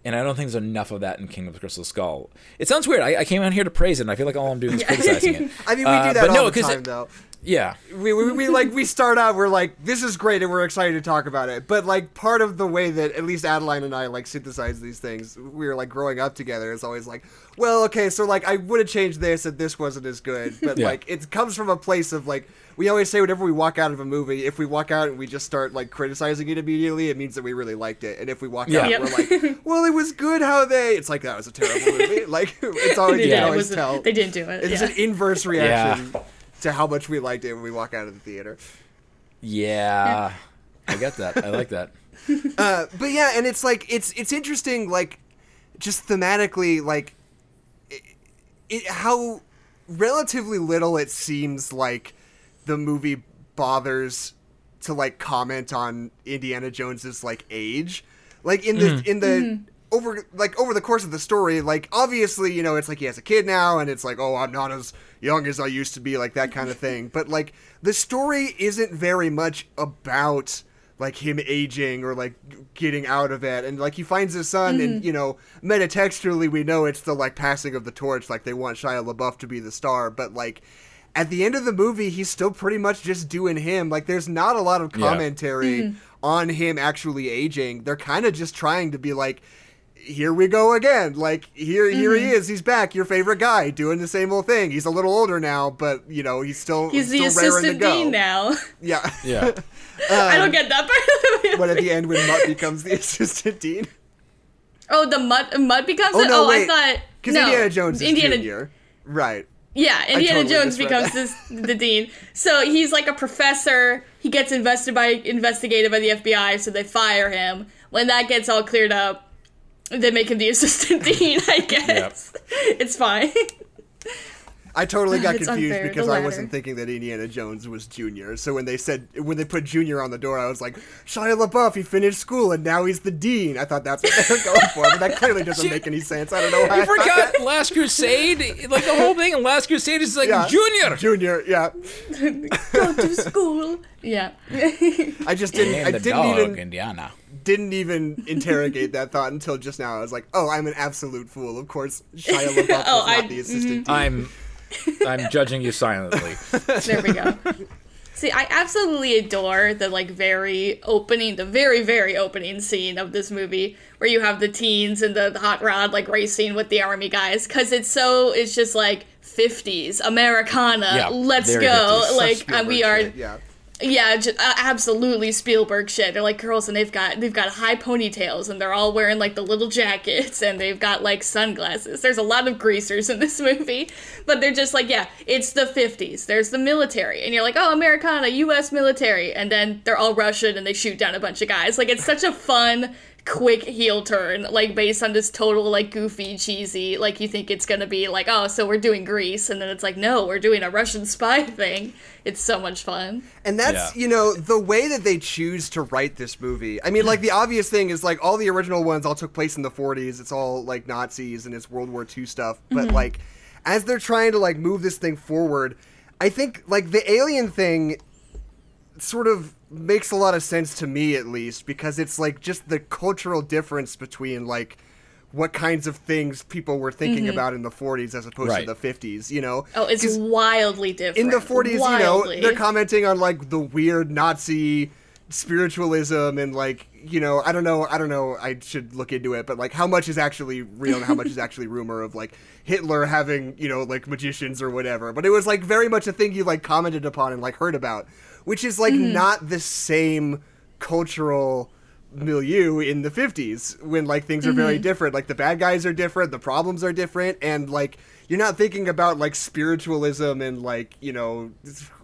and I don't think there's enough of that in Kingdom of the Crystal Skull. It sounds weird. I, I came out here to praise it, and I feel like all I'm doing is criticizing it. I mean, we Uh, do that but all no, the 'cause time, it- though. Yeah, we, we, we like we start out we're like this is great and we're excited to talk about it but like part of the way that at least adeline and i like synthesize these things we were like growing up together is always like well okay so like i would have changed this and this wasn't as good but Yeah. like it comes from a place of like we always say whenever we walk out of a movie if we walk out and we just start like criticizing it immediately it means that we really liked it and if we walk Yeah. out Yep. we're like well it was good how they it's like that was a terrible movie like it's always They, you did. can always wasn't- tell they didn't do it. it's yeah. an inverse reaction to how much we liked it when we walk out of the theater yeah, I get that. I like that. Uh, but yeah, and it's like it's it's interesting, like just thematically, like it, it, how relatively little it seems like the movie bothers to like comment on Indiana Jones's like age, like in the in the. Over like over the course of the story, like obviously you know it's like he has a kid now, and it's like oh I'm not as young as I used to be, like that kind of thing. But like the story isn't very much about like him aging or like getting out of it. And like he finds his son and mm-hmm. you know metatextually we know it's the like passing of the torch like they want Shia LaBeouf to be the star. But like at the end of the movie he's still pretty much just doing him. Like there's not a lot of Yeah. commentary mm-hmm. on him actually aging. They're kind of just trying to be like here we go again like here here he mm-hmm. is he's back your favorite guy doing the same old thing he's a little older now but you know he's still He's the still raring to assistant go. dean now. yeah Yeah, um, I don't get that part. but at the end when Mutt becomes the assistant dean oh, the Mutt mud becomes Oh, it. no, oh, wait. I thought because no, Indiana Jones is Indiana, junior right Yeah, Indiana totally Jones becomes this, the dean. So he's like a professor. He gets invested by investigated by the FBI, so they fire him. When that gets all cleared up, they make him the assistant dean. I guess it's fine. I totally got It's confused unfair, because I wasn't thinking that Indiana Jones was junior. So when they said when they put junior on the door, I was like, Shia LaBeouf, he finished school and now he's the dean. I thought that's what they were going for, but that clearly doesn't make any sense. I don't know why. you I forgot that. Last Crusade. Like the whole thing in Last Crusade is like Yeah. Junior. Junior, yeah. Go to school. Yeah. I just didn't. I And the didn't dog, even Indiana. Didn't even interrogate that thought until just now. I was like, oh, I'm an absolute fool. Of course, Shia LaBeouf was Oh, not I- the assistant. I'm I'm judging you silently. there we go. See, I absolutely adore the like very opening, the very very opening scene of this movie where you have the teens and the, the hot rod like racing with the army guys because it's so it's just like 50s Americana. Yeah, let's go. 50s. Like uh, we are shit, yeah. Yeah, j- uh, absolutely Spielberg shit. They're like girls, and they've got they've got high ponytails, and they're all wearing like the little jackets, and they've got like sunglasses. There's a lot of greasers in this movie, but they're just like, yeah, it's the '50s. There's the military, and you're like, oh, Americana, U.S. military, and then they're all Russian, and they shoot down a bunch of guys. Like it's such a fun. Quick heel turn, like based on this total like goofy, cheesy, like you think it's gonna be like, oh, so we're doing Grease, and then it's like, no, we're doing a Russian spy thing. It's so much fun. And that's, Yeah. you know, the way that they choose to write this movie. I mean, like, the obvious thing is, like, all the original ones all took place in the 40s. It's all, like, Nazis and it's World War II stuff. But, mm-hmm. like, as they're trying to, like, move this thing forward, I think, like, the alien thing sort of makes a lot of sense to me, at least, because it's, like, just the cultural difference between, like, what kinds of things people were thinking mm-hmm. about in the 40s as opposed Right. to the 50s, you know? Oh, it's wildly different. in the 40s, wildly. you know, they're commenting on like the weird Nazi spiritualism and like, you know, I don't know, I don't know, I should look into it, but like how much is actually real and how much is actually rumor of like Hitler having, you know, like magicians or whatever. But it was like very much a thing you like commented upon and like heard about, which is like Mm-hmm. not the same cultural milieu in the 50s when like things are very different like the bad guys are different the problems are different and like you're not thinking about like spiritualism and like you know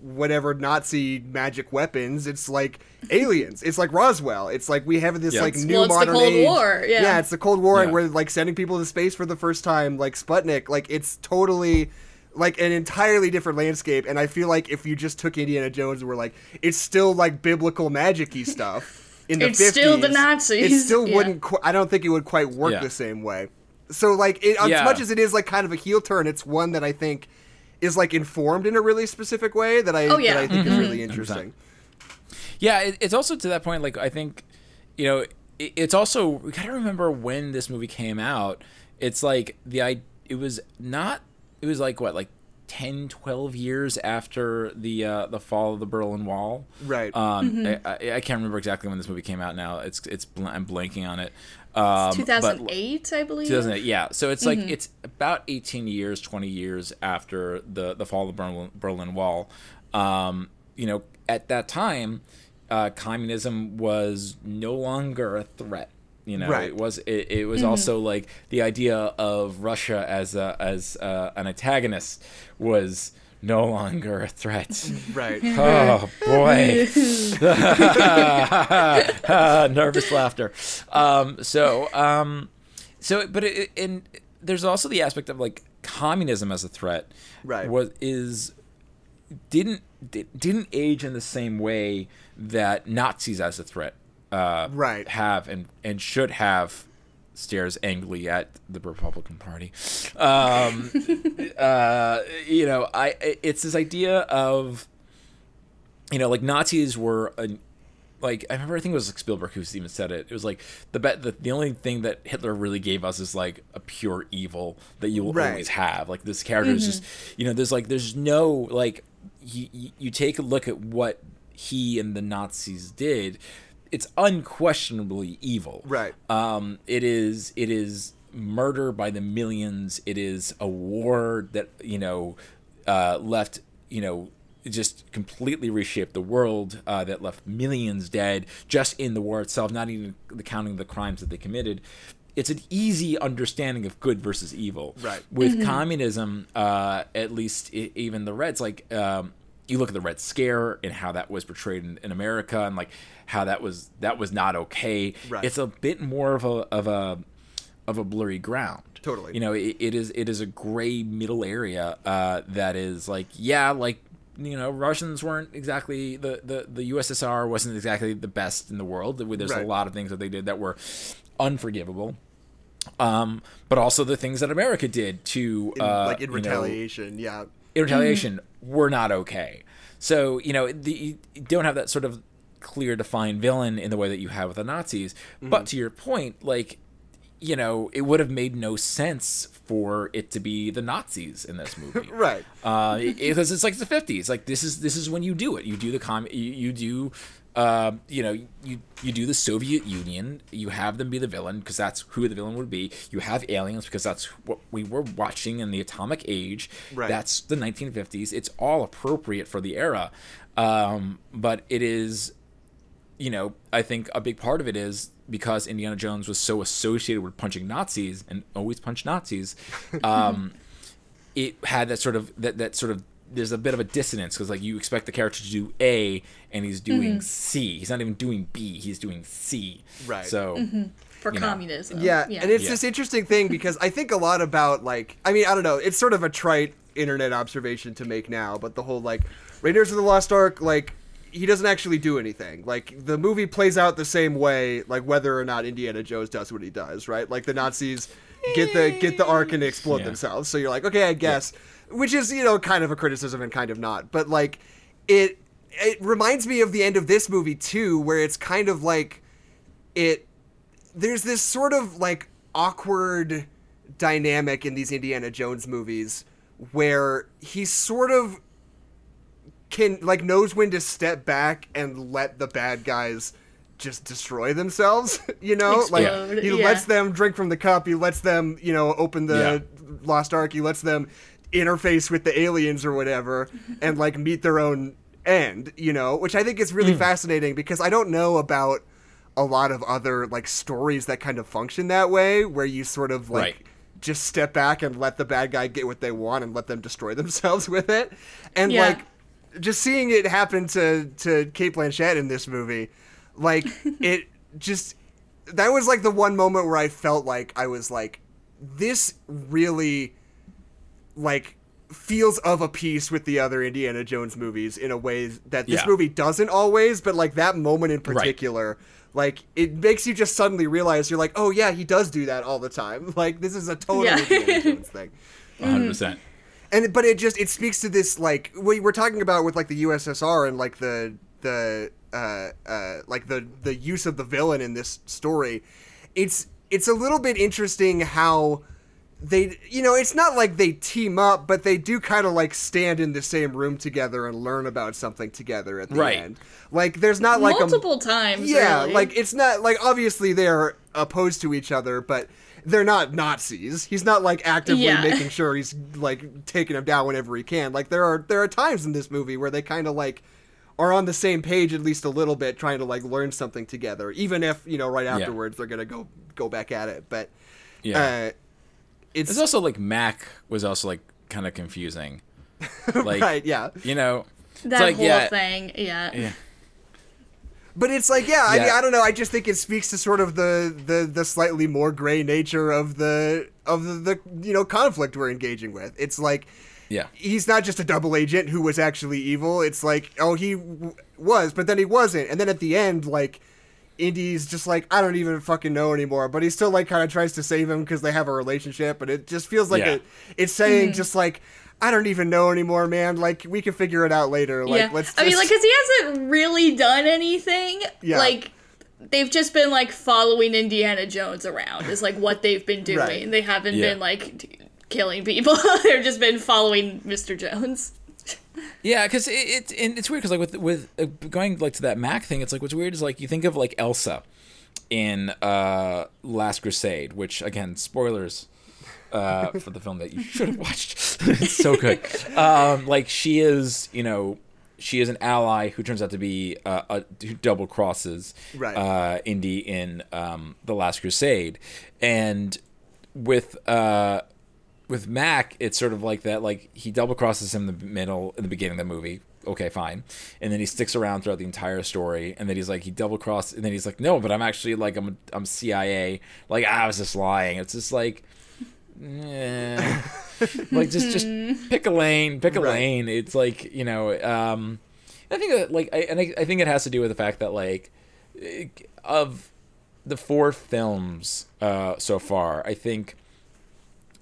whatever nazi magic weapons it's like aliens it's like roswell it's like we have this Yeah. like It's- new well, it's the modern Cold age War, yeah. it's the cold war and we're like sending people to space for the first time like sputnik like it's totally like an entirely different landscape and i feel like if you just took indiana jones and were like it's still like biblical magic-y stuff in the It's 50s still the Nazis, it still yeah. wouldn't qu- i don't think it would quite work Yeah. the same way so like it, as much as it is like kind of a heel turn it's one that i think is like informed in a really specific way that i Oh, yeah. that i think is really interesting Yeah, it, it's also to that point. Like I think, you know, it, it's also we gotta remember when this movie came out. It's like the I. It was not. It was like what, like 10, 12 years after the uh, the fall of the Berlin Wall. Right. Um, I, I, I can't remember exactly when this movie came out. Now it's it's bl- I'm blanking on it. Um, 2008, I believe. 2008 yeah. So it's like it's about 18 years 20 years after the the fall of the berlin, berlin wall. Um you know at that time uh communism was no longer a threat you know? Right. it was it, it was also like the idea of russia as a as uh, an antagonist was no longer a threat right Oh boy, nervous laughter. Um, so, um, so, but it, and there's also the aspect of like communism as a threat. Right. Was is didn't didn't age in the same way that Nazis as a threat. Uh, Right. Have and and should have stares angrily at the Republican Party. Um, uh, you know, I it's this idea of you know, like Nazis were a, like I remember I think it was like Spielberg who even said it. It was like the bet the, the only thing that Hitler really gave us is like a pure evil that you will Right. always have. Like this character is just you know, there's like there's no like you you take a look at what he and the Nazis did, it's unquestionably evil. Right. Um, it is it is murder by the millions. It is a war that you know uh, left you know just completely reshaped the world. Uh, that left millions dead just in the war itself, not even counting the crimes that they committed. It's an easy understanding of good versus evil. Right. With communism, uh, at least i even the Reds, like um, you look at the Red Scare and how that was portrayed in, in America, and like how that was that was not okay. Right. It's a bit more of a of a of a blurry ground. Totally. You know, it, it is it is a gray middle area uh, that is like yeah, like you know, Russians weren't exactly the, the the USSR wasn't exactly the best in the world. There's Right. a lot of things that they did that were unforgivable. Um, but also the things that America did to In- uh, like in you know, retaliation yeah in retaliation were not okay. So you know the, you don't have that sort of clear defined villain in the way that you have with the Nazis. But to your point, like you know, it would have made no sense for it to be the Nazis in this movie, right uh, because it's like the fifties. Like this is this is when you do it. You do the com. You, you do. Uh, you know, you you do the Soviet Union. You have them be the villain because that's who the villain would be. You have aliens because that's what we were watching in the atomic age. Right. That's the 1950s. It's all appropriate for the era, um, but it is you know, I think a big part of it is because Indiana Jones was so associated with punching Nazis and always punch Nazis. Um, it had that sort of that that sort of there's a bit of a dissonance because like you expect the character to do A and he's doing mm-hmm. C. He's not even doing B. He's doing C. Right. So mm-hmm. for you know. communism. Yeah, and it's Yeah. this interesting thing because I think a lot about like I mean I don't know it's sort of a trite internet observation to make now, but the whole like Raiders of the Lost Ark like he doesn't actually do anything. Like the movie plays out the same way, like whether or not Indiana Jones does what he does, right? Like the Nazis get the get the ark and explode Yeah. themselves. So you're like, okay, I guess, which is you know kind of a criticism and kind of not, but like it it reminds me of the end of this movie too, where it's kind of like it there's this sort of like awkward dynamic in these Indiana Jones movies where he sort of can like knows when to step back and let the bad guys just destroy themselves, you know? Explode, like he yeah. lets them drink from the cup, he lets them, you know, open the lost ark, he lets them interface with the aliens or whatever and like meet their own end, you know, which I think is really mm. fascinating because I don't know about a lot of other like stories that kind of function that way, where you sort of like Right. just step back and let the bad guy get what they want and let them destroy themselves with it, and Yeah. like just seeing it happen to to Cate Blanchett in this movie, like it just that was like the one moment where I felt like I was like, this really like feels of a piece with the other Indiana Jones movies in a way that this Yeah. movie doesn't always, but like that moment in particular, like it makes you just suddenly realize you're like, oh yeah, he does do that all the time. Like this is a total Yeah. Indiana Jones thing. 100. percent And but it just it speaks to this like we were talking about with like the USSR and like the the uh uh like the the use of the villain in this story. It's it's a little bit interesting how they you know it's not like they team up but they do kind of like stand in the same room together and learn about something together at the Right. end like there's not like Multiple a times. yeah really. like it's not like obviously they're opposed to each other but they're not nazis he's not like actively Yeah. making sure he's like taking him down whenever he can like there are there are times in this movie where they kind of like are on the same page at least a little bit trying to like learn something together even if you know right afterwards they're gonna go go back at it but Yeah. uh it's It's also like Mac was also like kind of confusing. Like, right yeah you know, it's that like, whole yeah, thing. Yeah. Yeah. But it's like, yeah, I mean, I don't know. I just think it speaks to sort of the the the slightly more gray nature of the of the, the you know conflict we're engaging with. It's like Yeah. he's not just a double agent who was actually evil. It's like, oh, he w- was, but then he wasn't. And then at the end, like Indy's just like, I don't even fucking know anymore. But he still like kind of tries to save him because they have a relationship. But it just feels like Yeah. it, it's saying mm-hmm. just like. I don't even know anymore, man. Like we can figure it out later. Like yeah. let's. Just... I mean, like, because he hasn't really done anything. Yeah. Like, they've just been like following Indiana Jones around. Is like what they've been doing. Right. They haven't Yeah. been like t- killing people. They've just been following Mr. Jones. Yeah, because it, it and it's weird because like with with uh, going like to that Mac thing, it's like what's weird is like you think of like Elsa in uh Last Crusade, which again spoilers uh for the film that you should have watched. it's so good. Um, like she is, you know. She is an ally who turns out to be uh, a, who double crosses Right. uh, Indy in um, the Last Crusade, and with uh, with Mac, it's sort of like that. Like he double crosses him in the middle, in the beginning of the movie. Okay, fine, and then he sticks around throughout the entire story. And then he's like, he double crossed, and then he's like, no, but I'm actually like, I'm I'm CIA. Like I was just lying. It's just like, eh. like just just pick a lane, pick a Right. lane. It's like you know, um, I think that like, I, and I, I think it has to do with the fact that like, eh, of the four films uh, so far, I think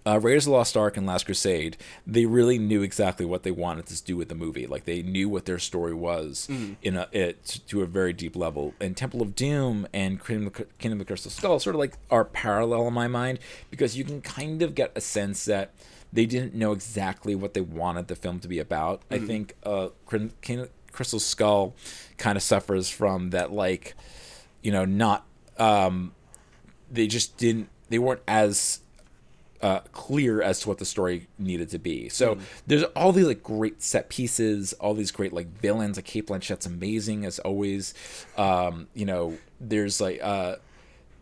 uh, Raiders of the Lost Ark and Last Crusade, they really knew exactly what they wanted to do with the movie. Like they knew what their story was in a it to a very deep level. And Temple of Doom and Kingdom of, Kingdom of the Crystal Skull sort of like are parallel in my mind because you can kind of get a sense that they didn't know exactly what they wanted the film to be about. I think uh, Crystal Skull kind of suffers from that like you know not um, they just didn't they weren't as uh, clear as to what the story needed to be. So there's all these like great set pieces, all these great like villains. Like Cate Blanchett's amazing as always. Um, you know, there's like uh,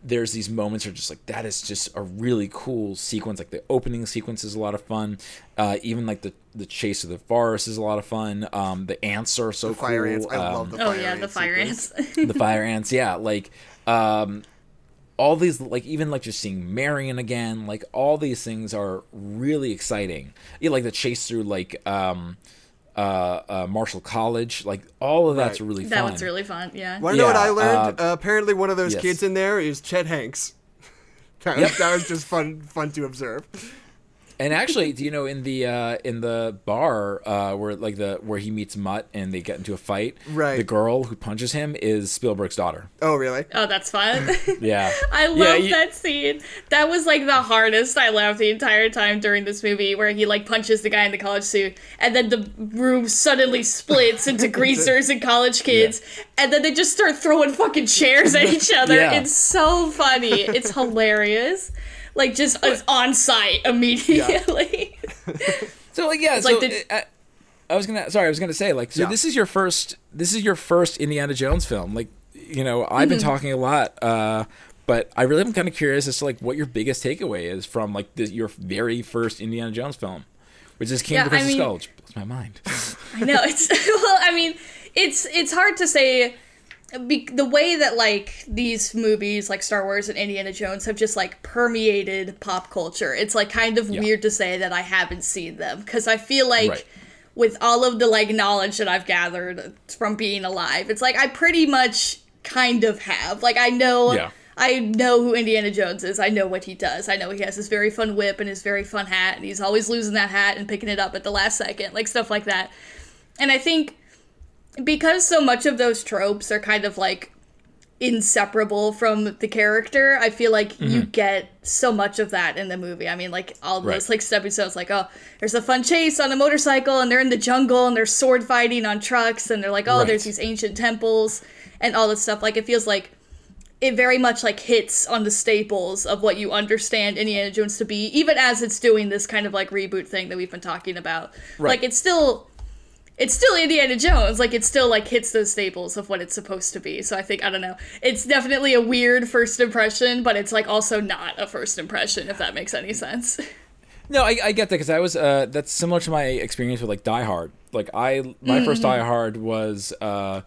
there's these moments are just like that is just a really cool sequence. Like the opening sequence is a lot of fun. Uh, even like the the chase of the forest is a lot of fun. Um, the ants are so fire cool. ants. I love Um, the Oh yeah, ant the fire sequence. ants. the fire ants yeah like um all these like even like just seeing marion again like all these things are really exciting yeah like the chase through like um uh, uh marshall college like all of that's Right. really fun that one's really fun. Yeah. Want to know what I learned? uh, Uh, apparently, one of those yes. kids in there is Chet Hanks. that, Yep. that was just fun, fun to observe. And actually do you know in the uh in the bar uh where like the where he meets mutt and they get into a fight Right. the girl who punches him is spielberg's daughter Oh, really? Oh, that's fun. yeah I love Yeah, you- that scene. That was like the hardest I laughed the entire time during this movie, where he like punches the guy in the college suit, and then the room suddenly splits into greasers and college kids, and then they just start throwing fucking chairs at each other. Yeah. It's so funny. It's hilarious. Like just it's on site immediately. so like yeah like so the- uh, I was gonna. Sorry, I was gonna say like. So Yeah. this is your first. This is your first Indiana Jones film. Like, you know, I've been talking a lot, uh, but I really am kind of curious as to like what your biggest takeaway is from like the, your very first Indiana Jones film, which is King Yeah, of the I Crystal Skull, blows my mind. I know it's well. I mean, it's it's hard to say. Be, the way that like these movies like Star Wars and Indiana Jones have just like permeated pop culture. It's like kind of Yeah. weird to say that I haven't seen them because I feel like Right. with all of the like knowledge that I've gathered from being alive, it's like I pretty much kind of have. Like I know Yeah. I know who Indiana Jones is. I know what he does. I know he has this very fun whip and his very fun hat, and he's always losing that hat and picking it up at the last second, like stuff like that. And I think because so much of those tropes are kind of like inseparable from the character, I feel like you mm-hmm. get so much of that in the movie. I mean, like all Right. those like episodes, like oh, there's a fun chase on a motorcycle, and they're in the jungle, and they're sword fighting on trucks, and they're like oh, Right. there's these ancient temples and all this stuff. Like it feels like it very much like hits on the staples of what you understand Indiana Jones to be, even as it's doing this kind of like reboot thing that we've been talking about. Right. Like it's still it's still Indiana Jones. Like it still like hits those staples of what it's supposed to be. So I think I don't know. It's definitely a weird first impression, but it's like also not a first impression if that makes any sense. No, I, I get that because I was. Uh, that's similar to my experience with like Die Hard. Like I, my first Mm-hmm. Die Hard was uh,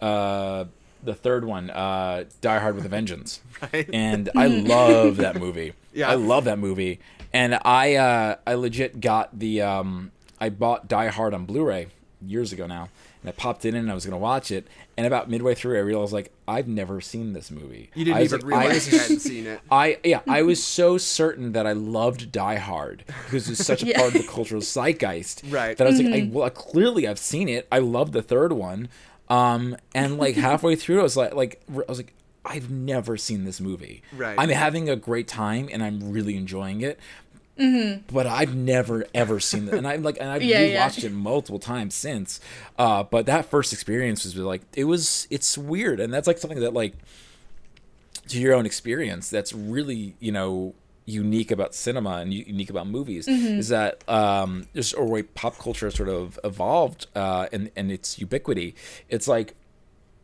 uh, the third one, uh, Die Hard with a Vengeance, Right. and I love that movie. Yeah. I love that movie, and I, uh, I legit got the. Um, I bought Die Hard on Blu-ray years ago now, and I popped it in and I was gonna watch it, and about midway through I realized like I've never seen this movie. You didn't I was even like- I realize was you hadn't seen it. I yeah, I was so certain that I loved Die Hard because it's such a Yeah. part of the cultural zeitgeist. Right. That I was like, I, well, clearly I've seen it. I love the third one, um, and like halfway through, I was like, like I was like, I've never seen this movie. Right. I'm having a great time and I'm really enjoying it. Mm-hmm. But I've never ever seen it, and I like, and I've Yeah, yeah. it multiple times since. Uh, but that first experience was like, it was, it's weird, and that's like something that like to your own experience that's really you know unique about cinema and unique about movies Mm-hmm. is that um just or way pop culture sort of evolved uh and and its ubiquity it's like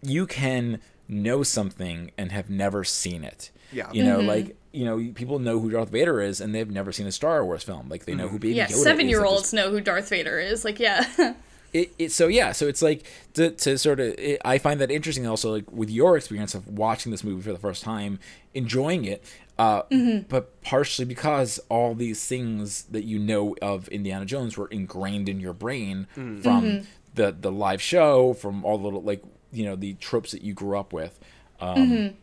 you can know something and have never seen it Yeah. you know Mm-hmm. like you know people know who darth vader is and they've never seen a star wars film like they know who baby yeah, yoda is at seven year this olds know who Darth Vader is. Like yeah. it, it so yeah so it's like to, to sort of it, i find that interesting also like with your experience of watching this movie for the first time enjoying it uh, but partially because all these things that you know of indiana jones were ingrained in your brain from the the live show from all the little like you know the tropes that you grew up with um,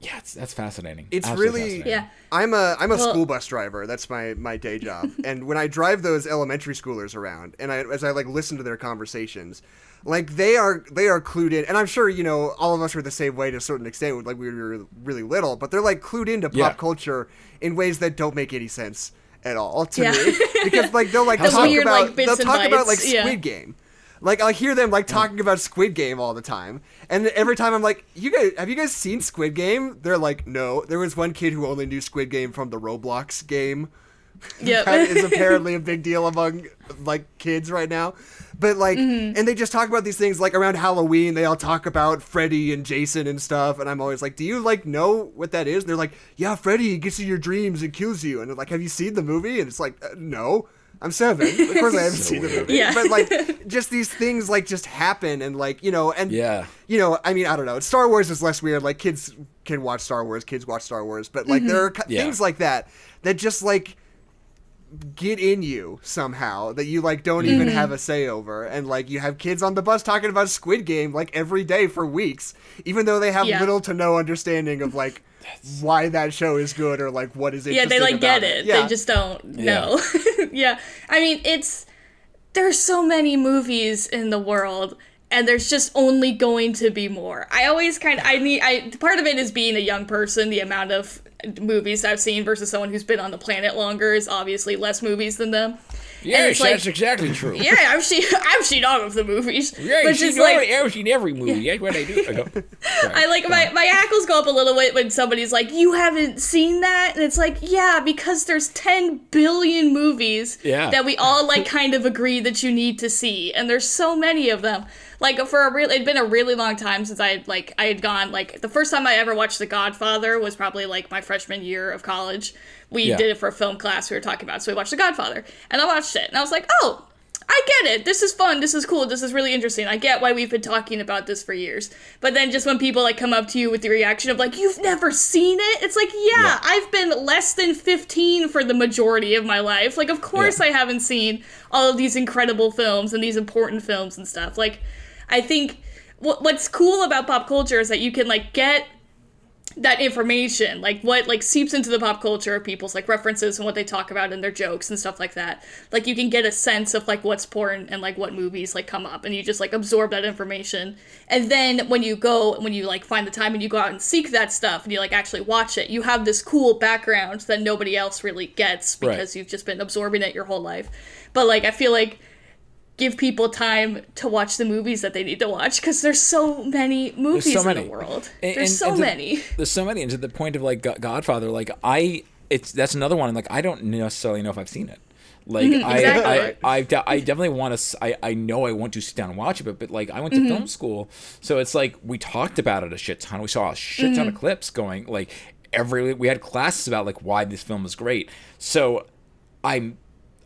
yeah it's, that's fascinating It's Absolutely really fascinating. yeah. I'm a I'm a Well- school bus driver. That's my my day job. and when I drive those elementary schoolers around, and I as I like listen to their conversations, like they are they are clued in. And I'm sure you know all of us are the same way to a certain extent. Like we were really little, but they're like clued into pop Yeah. culture in ways that don't make any sense at all to Yeah. me. Because like they'll like The talk weird, about like, bits they'll and talk about bites, like yeah. Squid Game. Like I'll hear them like talking about Squid Game all the time, and every time I'm like, "You guys, have you guys seen Squid Game?" They're like, "No." There was one kid who only knew Squid Game from the Roblox game. Yep. That is apparently a big deal among like kids right now. But like, Mm-hmm. and they just talk about these things like around Halloween. They all talk about Freddy and Jason and stuff, and I'm always like, "Do you like know what that is?" And they're like, "Yeah, Freddy gets in your dreams and kills you." And they're like, "Have you seen the movie?" And it's like, uh, "No." I'm seven. Of course, I haven't So seen the movie. Yeah. But like, just these things like just happen, and like you know, and Yeah. you know, I mean, I don't know. Star Wars is less weird. Like kids can watch Star Wars, kids watch Star Wars, but like there mm-hmm. are Yeah. things like that that just like get in you somehow that you like don't even mm-hmm. have a say over and like you have kids on the bus talking about squid game like every day for weeks even though they have Yeah. little to no understanding of like why that show is good or like what is it. yeah, they like get it. yeah They just don't know. yeah. I mean, it's there's so many movies in the world and there's just only going to be more. I always kind of I need I part of it is being a young person, the amount of movies I've seen versus someone who's been on the planet longer is obviously less movies than them. Yeah, like- that's exactly true. Yeah, I've seen I've seen all of the movies. Yeah, just know, like I've seen every movie. That's what I do. I go, sorry, I like my, my hackles go up a little bit when somebody's like, You haven't seen that? And it's like, Yeah, because there's 10 billion movies Yeah. that we all like kind of agree that you need to see. And there's so many of them. Like for a real it'd been a really long time since I had like I had gone like the first time I ever watched The Godfather was probably like my freshman year of college. We Yeah. did it for a film class we were talking about, so we watched The Godfather. And I watched it and I was like, Oh, I get it. This is fun. This is cool. This is really interesting. I get why we've been talking about this for years. But then just when people like come up to you with the reaction of like, "You've never seen it?" It's like, "Yeah, Yeah. I've been less than 15 for the majority of my life. Like, of course Yeah. I haven't seen all of these incredible films and these important films and stuff." Like, I think what what's cool about pop culture is that you can like get that information like what like seeps into the pop culture of people's like references and what they talk about and their jokes and stuff like that. Like you can get a sense of like what's important and like what movies like come up and you just like absorb that information. And then when you go when you like find the time and you go out and seek that stuff and you like actually watch it you have this cool background that nobody else really gets Right. because you've just been absorbing it your whole life. But like i feel like give people time to watch the movies that they need to watch because there's so many movies so in many. the world And- there's and- so and to- many There's so many, and to the point of like Godfather, like I, it's that's another one. Like I don't necessarily know if I've seen it. Like I, Mm-hmm, exactly. I, I, de- I definitely want to. I, I know I want to sit down and watch it, but, but like I went to Mm-hmm. film school, so it's like we talked about it a shit ton. We saw a shit ton Mm-hmm. of clips going like every. We had classes about like why this film is great. So I'm,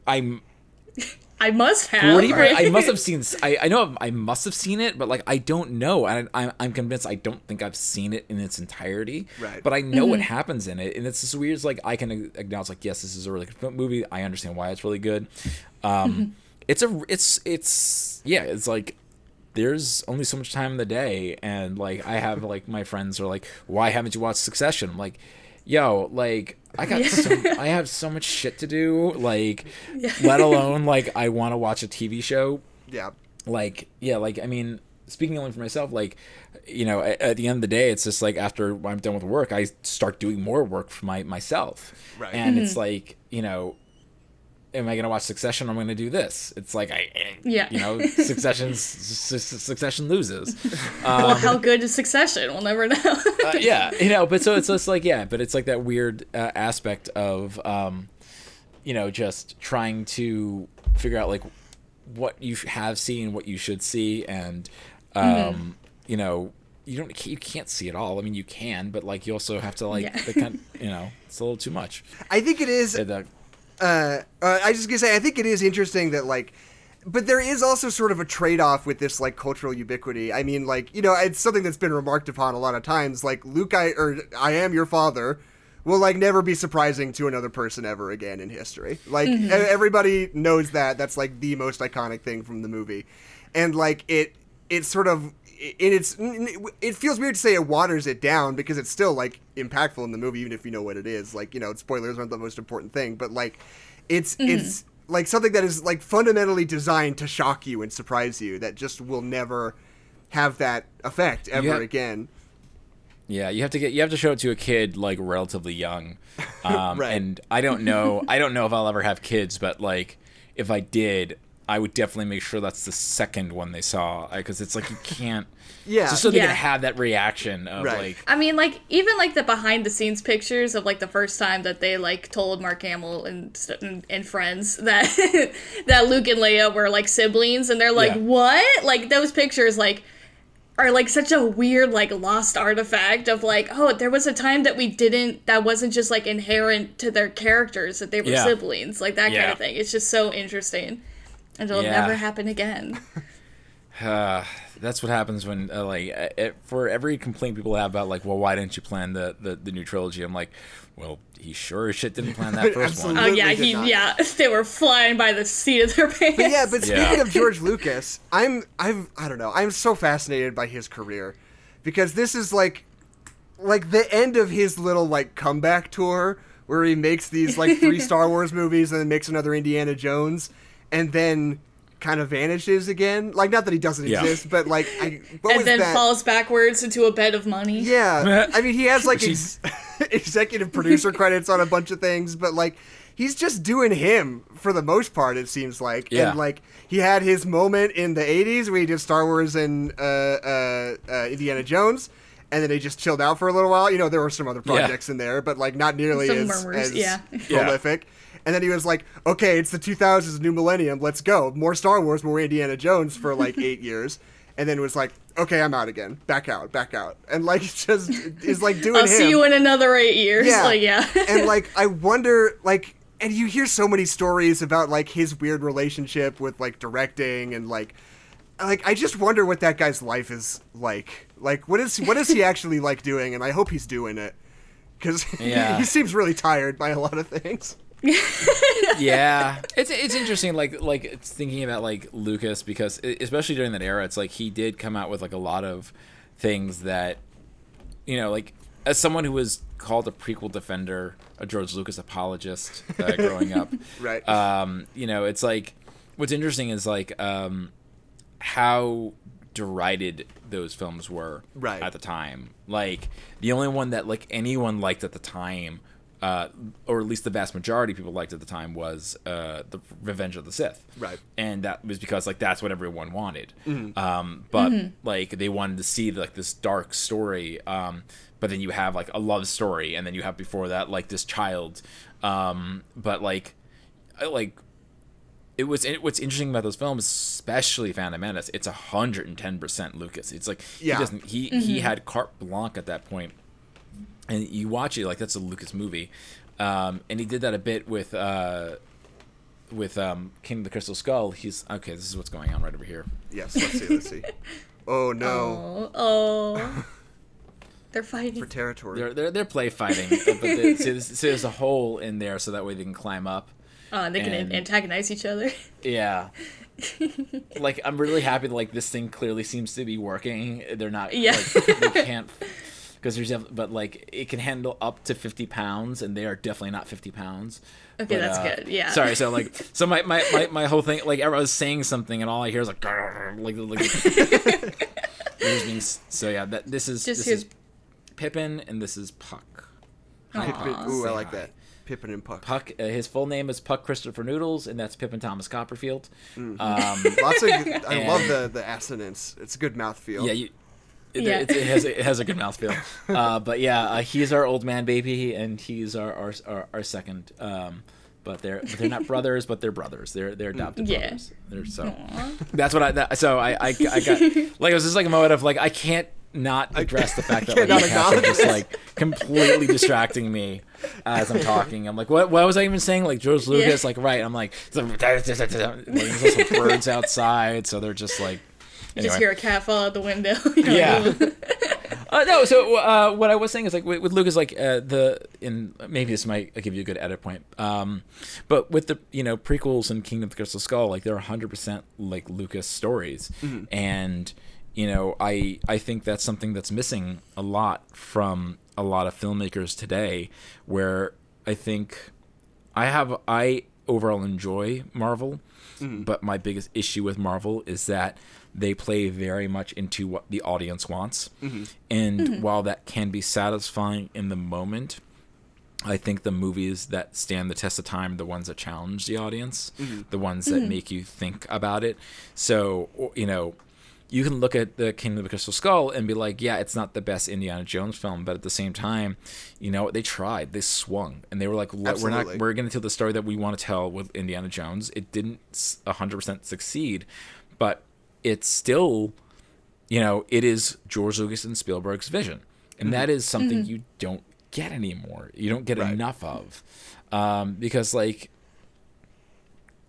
I'm I must have. pretty. right? I must have seen. I, I know I must have seen it, but like I don't know, and I, I'm I'm convinced I don't think I've seen it in its entirety. Right. But I know Mm-hmm. what happens in it, and it's just weird. It's like I can acknowledge, like, yes, this is a really good movie. I understand why it's really good. Um, Mm-hmm. it's a. It's it's yeah. It's like there's only so much time in the day, and like I have like my friends are like, why haven't you watched Succession? I'm like. Yo, like I got so I have so much shit to do, like let alone like I want to watch a TV show. Yeah. like yeah like i mean speaking only for myself like you know at, at the end of the day it's just like after i'm done with work i start doing more work for my myself. Right. and it's mm-hmm. like you know am i going to watch succession or am i going to do this it's like i I- Yeah. you know succession's su- su- succession loses well, how good is Succession? We'll never know. uh, yeah you know but so it's just like yeah but it's like that weird uh, aspect of um you know just trying to figure out like what you have seen what you should see and um Mm-hmm. you know you don't you can't see it all i mean you can but like you also have to like Yeah. the kind you know it's a little too much I think it is. Uh, the- uh, uh, I just gonna say, I think it is interesting that like, but there is also sort of a trade-off with this like cultural ubiquity. I mean, like you know, it's something that's been remarked upon a lot of times. Like Luke, I or I am your father. Will like never be surprising to another person ever again in history. Like e- everybody knows that. That's like the most iconic thing from the movie, and like it, it sort of its it feels weird to say it waters it down because it's still like impactful in the movie even if you know what it is like you know spoilers aren't the most important thing but like it's it's like something that is like fundamentally designed to shock you and surprise you that just will never have that effect ever Yeah. again Yeah, you have to get you have to show it to a kid like relatively young, um, Right. and I don't know I don't know if I'll ever have kids, but like if I did, I would definitely make sure that's the second one they saw because it's like you can't. Yeah. Just so they Yeah. can have that reaction of Right. like. I mean, like even like the behind the scenes pictures of like the first time that they like told Mark Hamill and and, and friends that that Luke and Leia were like siblings, and they're like, Yeah. "What?" Like those pictures, like are like such a weird like lost artifact of like oh there was a time that we didn't that wasn't just like inherent to their characters that they were Yeah. siblings like that kind of thing it's just so interesting and it'll Yeah. never happen again Uh, that's what happens when uh, like uh, it, for every complaint people have about like well why didn't you plan the the, the new trilogy i'm like well he sure as shit didn't plan that first one oh Absolutely yeah he not. yeah they were flying by the seat of their pants But yeah, but speaking Yeah. of George Lucas, I'm I've I don't know. I'm so fascinated by his career because this is like like the end of his little like comeback tour where he makes these like three Star Wars movies and then makes another Indiana Jones and then kind of vanishes again. Like not that he doesn't Yeah. exist, but like I what and was then that? falls backwards into a bed of money yeah, I mean he has like Which ex- executive producer credits on a bunch of things, but like he's just doing him for the most part. It seems like, Yeah. and like he had his moment in the '80s where he did Star Wars and uh, uh, uh, Indiana Jones. And then he just chilled out for a little while. You know, there were some other Yeah. projects in there, but like not nearly Some as, murmurs, as yeah. Yeah. prolific. And then he was like, "Okay, it's the 2000s, new millennium. Let's go. More Star Wars, more Indiana Jones for like eight years." And then it was like, "Okay, I'm out again. Back out, back out." And like, just is like doing I'll him. see you in another eight years. yeah, Like, yeah. and like, I wonder, like, and you hear so many stories about like his weird relationship with like directing and like. Like I just wonder what that guy's life is like. Like what is what is he actually like doing? And I hope he's doing it because Yeah. he seems really tired by a lot of things. yeah, it's it's interesting. Like like it's thinking about like Lucas because especially during that era, it's like he did come out with like a lot of things that you know, like as someone who was called a prequel defender, a George Lucas apologist uh, growing up, Right. um, you know, it's like what's interesting is like um, how derided those films were Right. at the time. Like the only one that like anyone liked at the time, uh, or at least the vast majority of people liked at the time, was uh, the Revenge of the Sith. Right. And that was because like that's what everyone wanted. Um, but like they wanted to see like this dark story. Um, but then you have like a love story, and then you have before that like this child. Um, but like, I- like it was it, what's interesting about those films, especially Phantom Menace. It's hundred and ten percent Lucas. It's like Yeah. he doesn't he he had carte blanche at that point, and you watch it like that's a Lucas movie, um, and he did that a bit with uh, with um, King of the Crystal Skull. He's okay. This is what's going on right over here. Yes, let's see, let's see. Oh no, Oh, oh. They're fighting. for territory. They're they're, they're play fighting, but they, so, there's, so there's a hole in there so that way they can climb up. Oh, and they can and- antagonize each other. Yeah. like I'm really happy that like this thing clearly seems to be working. They're not Yeah. like they can't because there's def- but like it can handle up to 50 pounds and they are definitely not 50 pounds. Okay, But, that's uh, good. Yeah. Sorry, so like so my, my, my, my whole thing like I was saying something and all I hear is like like like being so yeah that this is Just this here's- is Pippin and this is Puck. Hi, Pippin, ooh, I like hi. that. Pippin and Puck. Puck. Uh, his full name is Puck Christopher Noodles, and that's Pippin Thomas Copperfield. Mm. Um, Lots of. Good, I And- love the the assonance. It's a good mouthfeel. Yeah, you. It, Yeah. it, it has it has a good mouthfeel, uh, but yeah, uh, he's our old man baby, and he's our our, our, our second. Um, but they're but they're not brothers, but they're brothers. They're they're adopted Yeah. brothers. They're so that's what I that, so I, I I got like it was just like a moment of like I can't not address the fact that like cannot you cats are just like completely distracting me as I'm talking. I'm like, what what was I even saying? Like George Lucas, like right? I'm like, like there's also birds outside, so they're just like. You just hear a cat fall out the window. You're Yeah. Uh, no, so uh, what I was saying is like with, with Lucas, like uh, the in maybe this might give you a good edit point, um, but with the you know prequels and Kingdom of the Crystal Skull, like they're hundred percent like Lucas stories, and you know I I think that's something that's missing a lot from a lot of filmmakers today, where I think I have I overall enjoy Marvel, but my biggest issue with Marvel is that they play very much into what the audience wants. Mm-hmm. And mm-hmm. while that can be satisfying in the moment, I think the movies that stand the test of time the ones that challenge the audience, mm-hmm. the ones that make you think about it. So, you know, you can look at the Kingdom of the Crystal Skull and be like, yeah, it's not the best Indiana Jones film, but at the same time, you know, they tried, they swung, and they were like, "Look, we're not, we're going to tell the story that we want to tell with Indiana Jones. It didn't s- 100% succeed, but it's still, you know, it is George Lucas and Spielberg's vision, and that is something you don't get anymore. You don't get Right. enough of, um, because like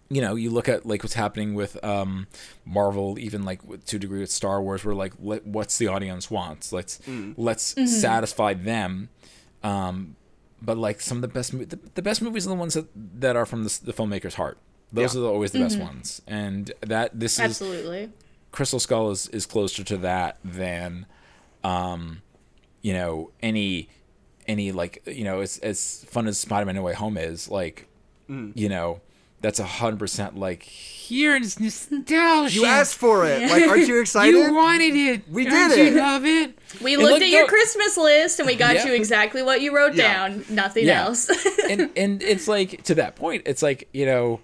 you know, you look at like what's happening with um, Marvel, even like with, to a degree with Star Wars, where like let, what's the audience wants? Let's let's satisfy them. Um, but like some of the best, the, the best movies are the ones that, that are from the, the filmmaker's heart. Those Yeah. are the, always the best ones, and that this is Absolutely. Crystal Skull is, is closer to that than, um, you know, any any like you know as as fun as Spider Man No Way Home is like, you know, that's a hundred percent like here's nostalgia. You asked for it. Like, aren't you excited? You wanted it. We Don't did you love it. We It looked looked at your dope. Christmas list and we got Yeah. you exactly what you wrote Yeah. down. Nothing Yeah. else. and and it's like to that point, it's like you know,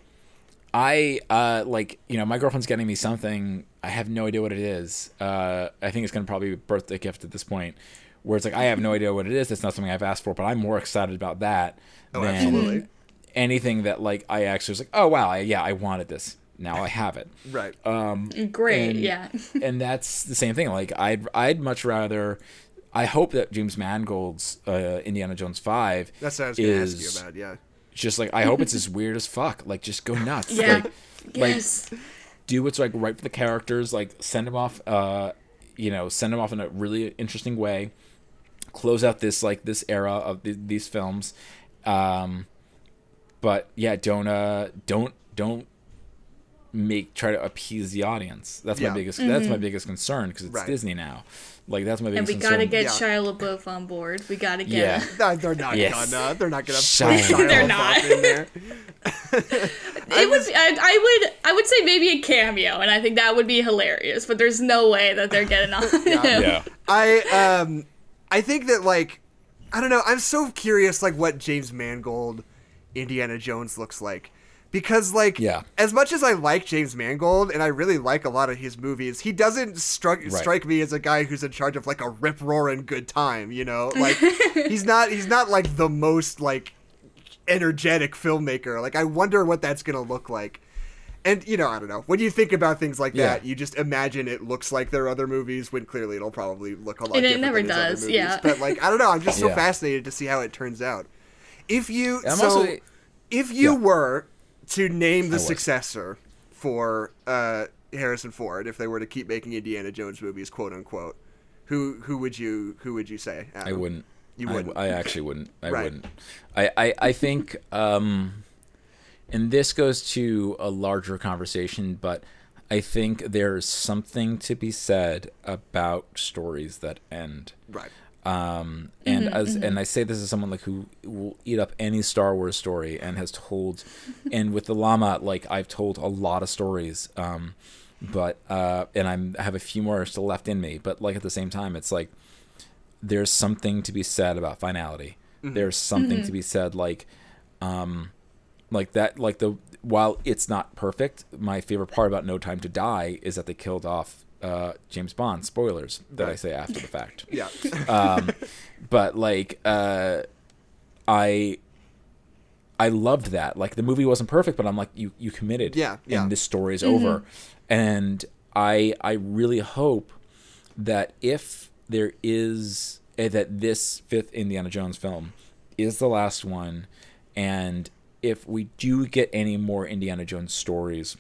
I uh like you know my girlfriend's getting me something. I have no idea what it is. Uh, I think it's gonna probably be a birthday gift at this point, where it's like I have no idea what it is. It's not something I've asked for, but I'm more excited about that Oh, than absolutely. anything that like I actually was like, oh wow, I, yeah, I wanted this. Now I have it. Right. Great, and- yeah. and that's the same thing. Like I'd I'd much rather. I hope that James Mangold's uh, Indiana Jones Five That's what I was going to ask you about. Yeah. just like I hope it's as weird as fuck. Like just go nuts. Yeah. Like, like yes. Do what's like right for the characters. Like send them off. Uh, you know, send them off in a really interesting way. Close out this like this era of th- these films. Um, but yeah, don't uh, don't don't make try to appease the audience. That's Yeah. my biggest. That's my biggest concern because it's Right. Disney now. Like that's my biggest. and we gotta get Yeah. Shia LaBeouf on board. We gotta get Yeah. him. No, they're not Yes. gonna. They're not gonna put Shia. Shia They're LaBeouf not. in there. It would. I, I would. I would say maybe a cameo, and I think that would be hilarious. But there's no way that they're getting on him. yeah. I um, I think that like, I don't know. I'm so curious, like, what James Mangold, Indiana Jones looks like, because like, Yeah. as much as I like James Mangold and I really like a lot of his movies, he doesn't struck strike me as a guy who's in charge of like a rip roaring good time. You know, like he's not. He's not like the most like energetic filmmaker. Like, I wonder what that's gonna look like. And you know, I don't know. When you think about things like that, you just imagine it looks like their other movies. When clearly it'll probably look a lot. And it different never than his other does, movies. yeah. But like, I don't know. I'm just so Yeah. fascinated to see how it turns out. If you I'm so, also- if you Yeah. were to name the successor for uh, Harrison Ford, if they were to keep making Indiana Jones movies, quote unquote, who who would you who would you say? I wouldn't. You I- wouldn't. I, actually wouldn't. I Right. wouldn't. I, I, I think, um, and this goes to a larger conversation, but I think there's something to be said about stories that end. Right. Um, and as and I say this as someone like who will eat up any Star Wars story and has told, and with the Lama, like I've told a lot of stories. Um, but uh, and I'm I have a few more still left in me. But like at the same time, it's like there's something to be said about finality. There's something to be said like, um, like that like the while it's not perfect, my favorite part about No Time to Die is that they killed off uh, James Bond. Spoilers that I say after the fact Yeah. um, but like uh, I I loved that. Like the movie wasn't perfect, but I'm like you you committed. Yeah, yeah. And this story is over. And I I really hope that if there is eh, that this fifth Indiana Jones film is the last one, and if we do get any more Indiana Jones stories,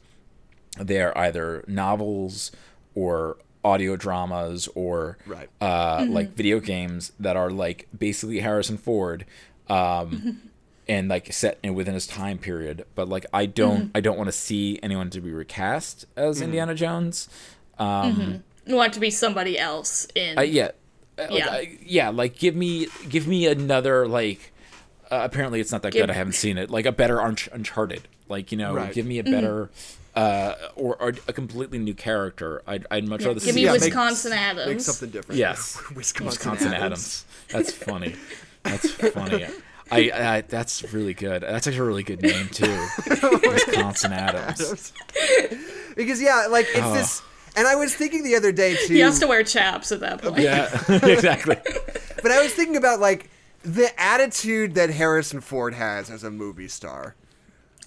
they're either novels or audio dramas or Right. uh, like video games that are like basically Harrison Ford, um, and like set in within his time period. But like I don't I don't want to see anyone to be recast as Indiana Jones. Um, You want it to be somebody else in. I, yeah, Uh, like, Yeah. I- yeah. Like give me give me another like. Uh, apparently, it's not that Give- good. I haven't seen it. Like a better Unch- Uncharted. Like you know, Right. give me a better. Uh, or, or a completely new character. I'd, I'd much rather Give see me Yeah, make- Wisconsin Adams. Make something different. Yes. Wisconsin, Wisconsin Adams. Adams. That's funny. That's funny. I, I that's really good. That's actually a really good name too. Wisconsin Adams. Because yeah, like it's Oh. this. And I was thinking the other day too. He has to wear chaps at that point. Yeah, exactly. But I was thinking about like the attitude that Harrison Ford has as a movie star.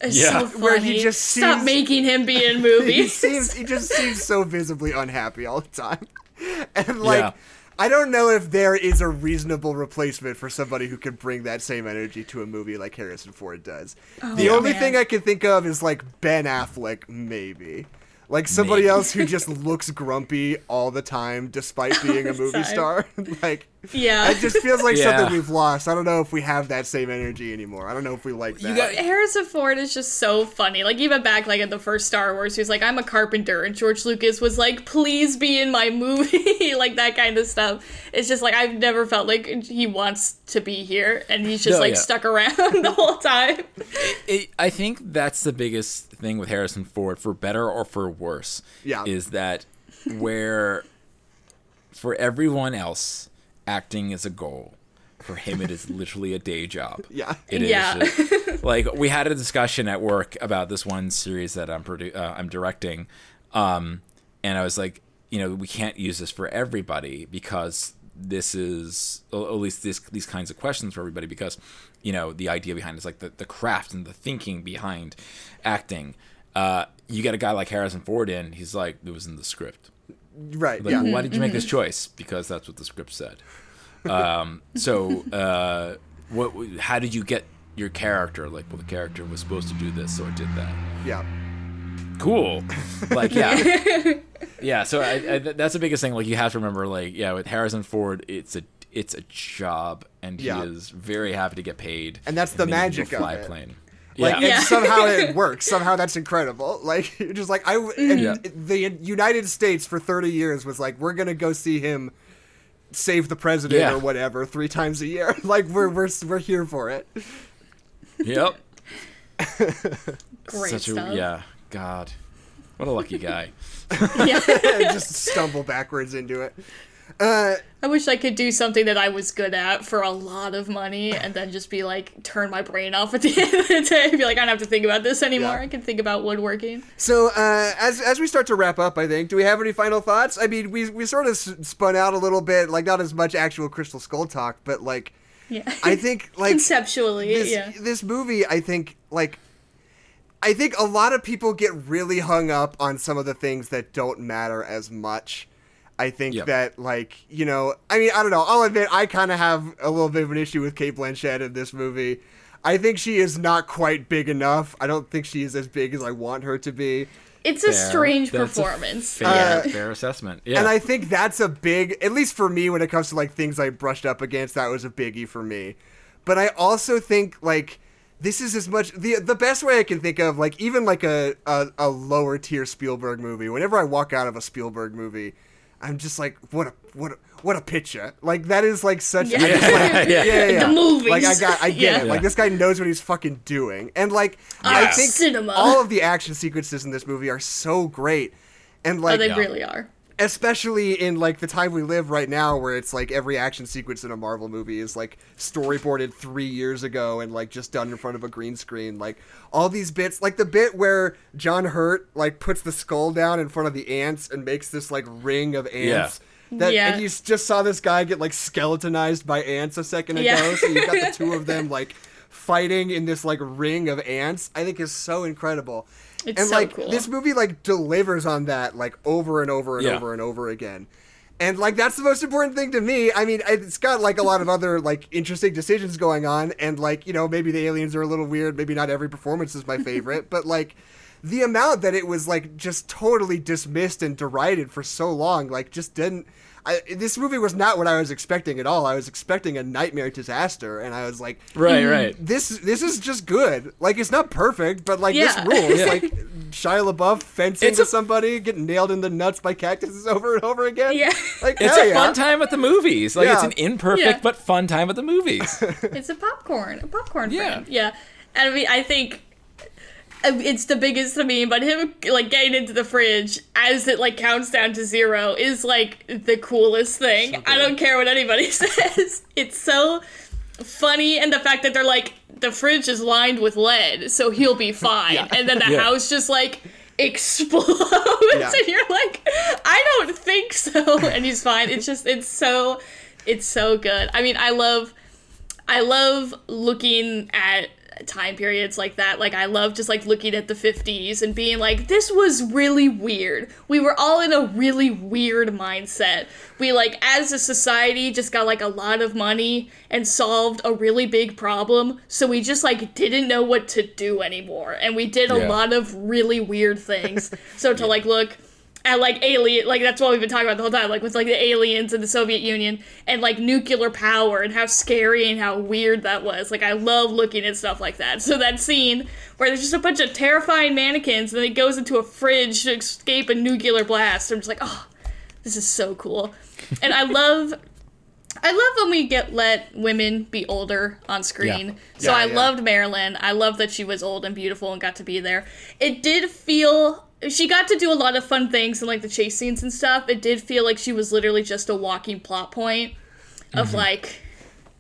It's Yeah. so funny. Where he just seems, Stop making him be in movies. He movies. seems he just seems so visibly unhappy all the time. And like Yeah. I don't know if there is a reasonable replacement for somebody who can bring that same energy to a movie like Harrison Ford does. Oh, the only Oh, man. thing I can think of is like Ben Affleck, maybe. Like somebody Maybe. else who just looks grumpy all the time despite being a movie star. like Yeah. It just feels like Yeah. something we've lost. I don't know if we have that same energy anymore. I don't know if we like that. You got Harrison Ford is just so funny. Like even back like in the first Star Wars, he was like, "I'm a carpenter," and George Lucas was like, "Please be in my movie," like that kind of stuff. It's just like I've never felt like he wants to be here, and he's just No, like yeah. stuck around the whole time. it, I think that's the biggest thing with Harrison Ford, for better or for worse. Yeah. Is that where for everyone else, acting is a goal. For him, it is literally a day job. Yeah. It is Yeah. just- like we had a discussion at work about this one series that I'm produ- uh, I'm directing, um, and I was like, you know, we can't use this for everybody because this is at least this these kinds of questions for everybody because you know the idea behind it is like the, the craft and the thinking behind acting. Uh, you get a guy like Harrison Ford in, he's like, it was in the script. Right. Like, yeah. why did you make this choice? Because that's what the script said. Um, so, uh, what? How did you get your character? Like, well, the character was supposed to do this, so it did that. Yeah. Cool. Like, yeah, yeah. So I, I, that's the biggest thing. Like, you have to remember, like, yeah, with Harrison Ford, it's a it's a job, and he is very happy to get paid. And that's the maybe he'll magic of fly it. plane. Like yeah. and Yeah. somehow it works. Somehow that's incredible. Like you're just like I w- and mm-hmm. Yeah. the United States for 30 years was like we're going to go see him save the president Yeah. or whatever three times a year. Like we're we're we're here for it. yep. Great Such stuff. a yeah. God, what a lucky guy. yeah. just stumble backwards into it. Uh, I wish I could do something that I was good at for a lot of money and then just be like, turn my brain off at the end of the day. Be like, I don't have to think about this anymore. Yeah. I can think about woodworking. so uh, as as we start to wrap up, I think, do we have any final thoughts? I mean, we we sort of spun out a little bit, like not as much actual Crystal Skull talk, but like Yeah. I think like Conceptually, this, yeah. this movie, I think, like, I think a lot of people get really hung up on some of the things that don't matter as much. I think Yep. that, like, you know, I mean, I don't know. I'll admit, I kind of have a little bit of an issue with Cate Blanchett in this movie. I think she is not quite big enough. I don't think she is as big as I want her to be. It's a Fair. strange That's a performance. Fair, Uh, fair assessment. Yeah. And I think that's a big, at least for me, when it comes to like things I brushed up against, that was a biggie for me. But I also think like this is as much the the best way I can think of, like even like a a, a lower tier Spielberg movie. Whenever I walk out of a Spielberg movie, I'm just like, what a what a, what a picture! Like that is like such. Yeah. I just, like, yeah, yeah, yeah. The movies. Like I got, I get Yeah. it. Like this guy knows what he's fucking doing, and like I ah, think Cinema. all of the action sequences in this movie are so great, and like oh, they Yeah. really are. Especially in like the time we live right now where it's like every action sequence in a marvel movie is like storyboarded three years ago and like just done in front of a green screen like all these bits like the bit where john hurt like puts the skull down in front of the ants and makes this like ring of ants yeah. that Yeah. and you just saw this guy get like skeletonized by ants a second ago Yeah. so you got the two of them like fighting in this like ring of ants i think is so incredible It's and so like cool. this movie like delivers on that like over and over and Yeah. over and over again. And like that's the most important thing to me. I mean it's got like a lot of other like interesting decisions going on. And like you know maybe the aliens are a little weird. Maybe not every performance is my favorite. But like the amount that it was like just totally dismissed and derided for so long like just didn't I, this movie was not what I was expecting at all. I was expecting a nightmare disaster, and I was like, right, hmm, right. this this is just good. Like it's not perfect, but like Yeah. this rules. Yeah. Like Shia LaBeouf fencing It's to a- somebody, getting nailed in the nuts by cactuses over and over again. Yeah. like It's a yeah. fun time at the movies. Like it's an imperfect Yeah. but fun time at the movies. It's a popcorn, a popcorn Yeah. friend. Yeah, and I mean, I think Uh, it's the biggest to me. But him like getting into the fridge as it like counts down to zero is like the coolest thing. I don't care what anybody says. It's so funny, and the fact that they're like the fridge is lined with lead, so he'll be fine, and then the Yeah. house just like explodes Yeah. and you're like i don't think so and he's fine it's just it's so it's so good i mean i love I love looking at time periods like that. Like I love just like looking at the 50s and being like this was really weird. We were all in a really weird mindset. We like as a society just got like a lot of money and solved a really big problem, so we just like didn't know what to do anymore And we did a Yeah. lot of really weird things. so to like look at like alien like that's what we've been talking about the whole time like with like the aliens and the soviet union and like nuclear power and how scary and how weird that was like i love looking at stuff like that so that scene where there's just a bunch of terrifying mannequins and then it goes into a fridge to escape a nuclear blast i'm just like oh this is so cool and i love I love when we get let women be older on screen. Yeah. So Yeah, I yeah. loved Marilyn. I love that she was old and beautiful and got to be there. It did feel she got to do a lot of fun things and like the chase scenes and stuff. It did feel like she was literally just a walking plot point of Mm-hmm. like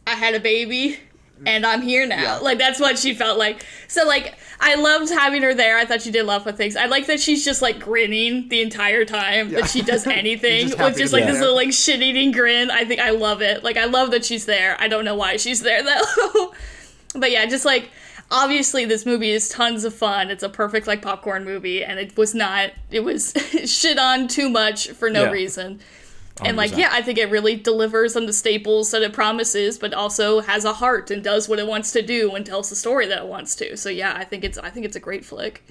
I had a baby and I'm here now. Yeah. Like that's what she felt like. So like I loved having her there. I thought she did love with things. I like that she's just like grinning the entire time Yeah. that she does anything Just with just like this there. little like shit eating grin. I think I love it. Like I love that she's there. I don't know why she's there though. but yeah, just like obviously this movie is tons of fun. It's a perfect like popcorn movie and it was not it was shit on too much for no Yeah. reason. And like 100%. yeah, I think it really delivers on the staples that it promises, but also has a heart and does what it wants to do and tells the story that it wants to. So yeah, I think it's I think it's a great flick.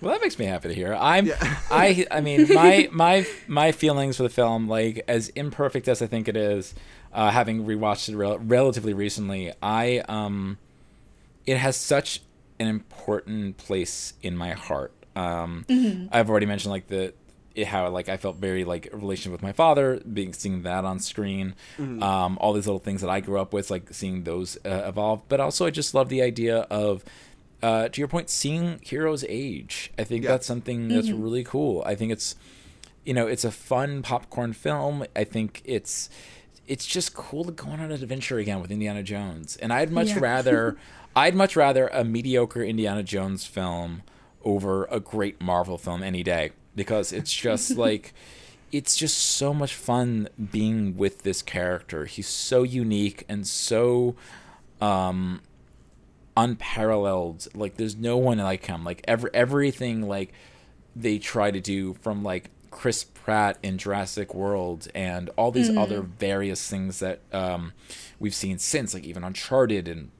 Well, that makes me happy to hear. I'm, I, I mean, my my my feelings for the film, like as imperfect as I think it is, uh, having rewatched it rel- relatively recently, I um, it has such an important place in my heart. Um, I've already mentioned like the it, how like I felt very like a relationship with my father, being seeing that on screen, um, all these little things that I grew up with, like seeing those uh, evolve. But also, I just love the idea of, uh, to your point, seeing heroes age. I think Yeah. that's something that's really cool. I think it's, you know, it's a fun popcorn film. I think it's. It's just cool to go on an adventure again with Indiana Jones, and I'd much Yeah. rather, I'd much rather a mediocre Indiana Jones film over a great Marvel film any day because it's just like it's just so much fun being with this character. He's so unique and so um unparalleled. Like there's no one like him. Like every everything like they try to do from like Chris Pratt in Jurassic World and all these other various things that um we've seen since like even Uncharted and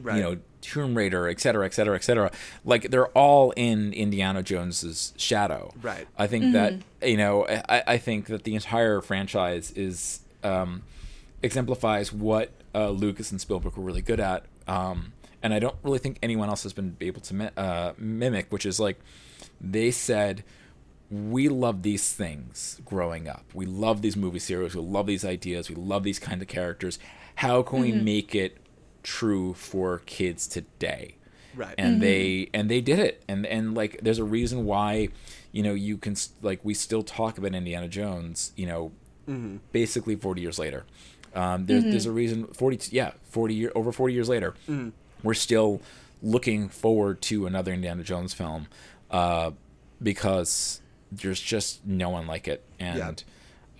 Right. you know Tomb Raider, et cetera, et cetera, et cetera. Like they're all in Indiana Jones's shadow. Right. I think that you know I, I think that the entire franchise is um, exemplifies what uh, Lucas and Spielberg were really good at, um, and I don't really think anyone else has been able to mi- uh, mimic, which is like they said. We love these things growing up. We love these movie series. We love these ideas. We love these kind of characters. How can we make it true for kids today? Right. and they and they did it. And and like there's a reason why you know you can like we still talk about indiana jones you know basically 40 years later. Um there's there's a reason 40 yeah 40 year over 40 years later we're still looking forward to another indiana jones film uh because there's just no one like it. And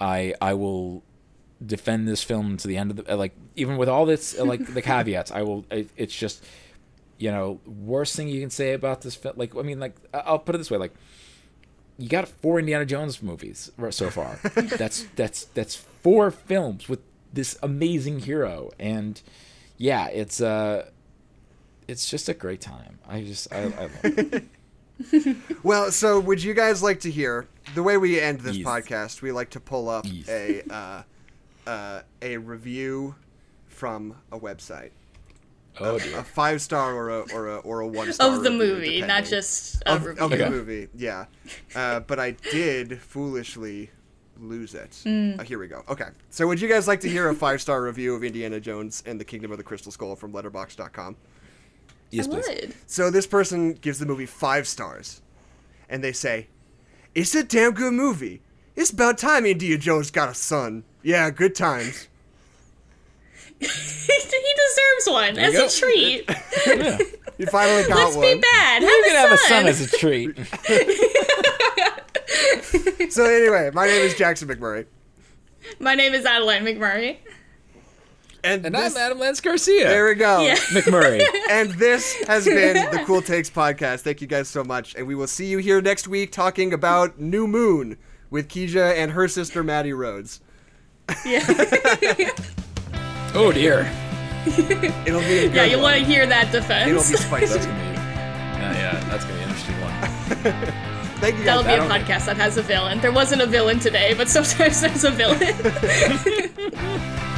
i i will defend this film to the end of the like even with all this uh, like the caveats i will it, it's just you know worst thing you can say about this film like i mean like I- i'll put it this way like you got four indiana jones movies so far that's that's that's four films with this amazing hero and yeah it's uh it's just a great time i just i, I love it Well, so would you guys like to hear the way we end this Yes. podcast? We like to pull up Yes. a uh, uh, a review from a website, oh dear a five star or a or a or a one star Of the movie, not just a of, review. of the movie. Yeah, uh, but I did foolishly lose it. Hmm. Uh, here we go. Okay, so would you guys like to hear a five star review of Indiana Jones and the Kingdom of the Crystal Skull from Letterboxd.com? yes I please would. So this person gives the movie five stars, and they say, "It's a damn good movie. It's about time Indiana Jones got a son. Yeah, good times." he deserves one you as a treat. yeah. You finally got Let's one. be bad. you Have, can a, have a son. son as a treat So anyway, my name is Jackson McMurray, My name is Adeline McMurray. and, and this, i'm adam lance garcia there we go. Yeah. mcmurray And this has been the Cool Takes podcast. Thank you guys so much, and we will see you here next week talking about New Moon with Keisha and her sister Maddie Rhodes. Yeah. oh dear It'll be a good yeah, you want to hear that defense. It'll be spicy. That's gonna be, yeah, yeah, that's gonna be an interesting one. Thank you That'll be a podcast that has a villain. There wasn't a villain today, but sometimes there's a villain.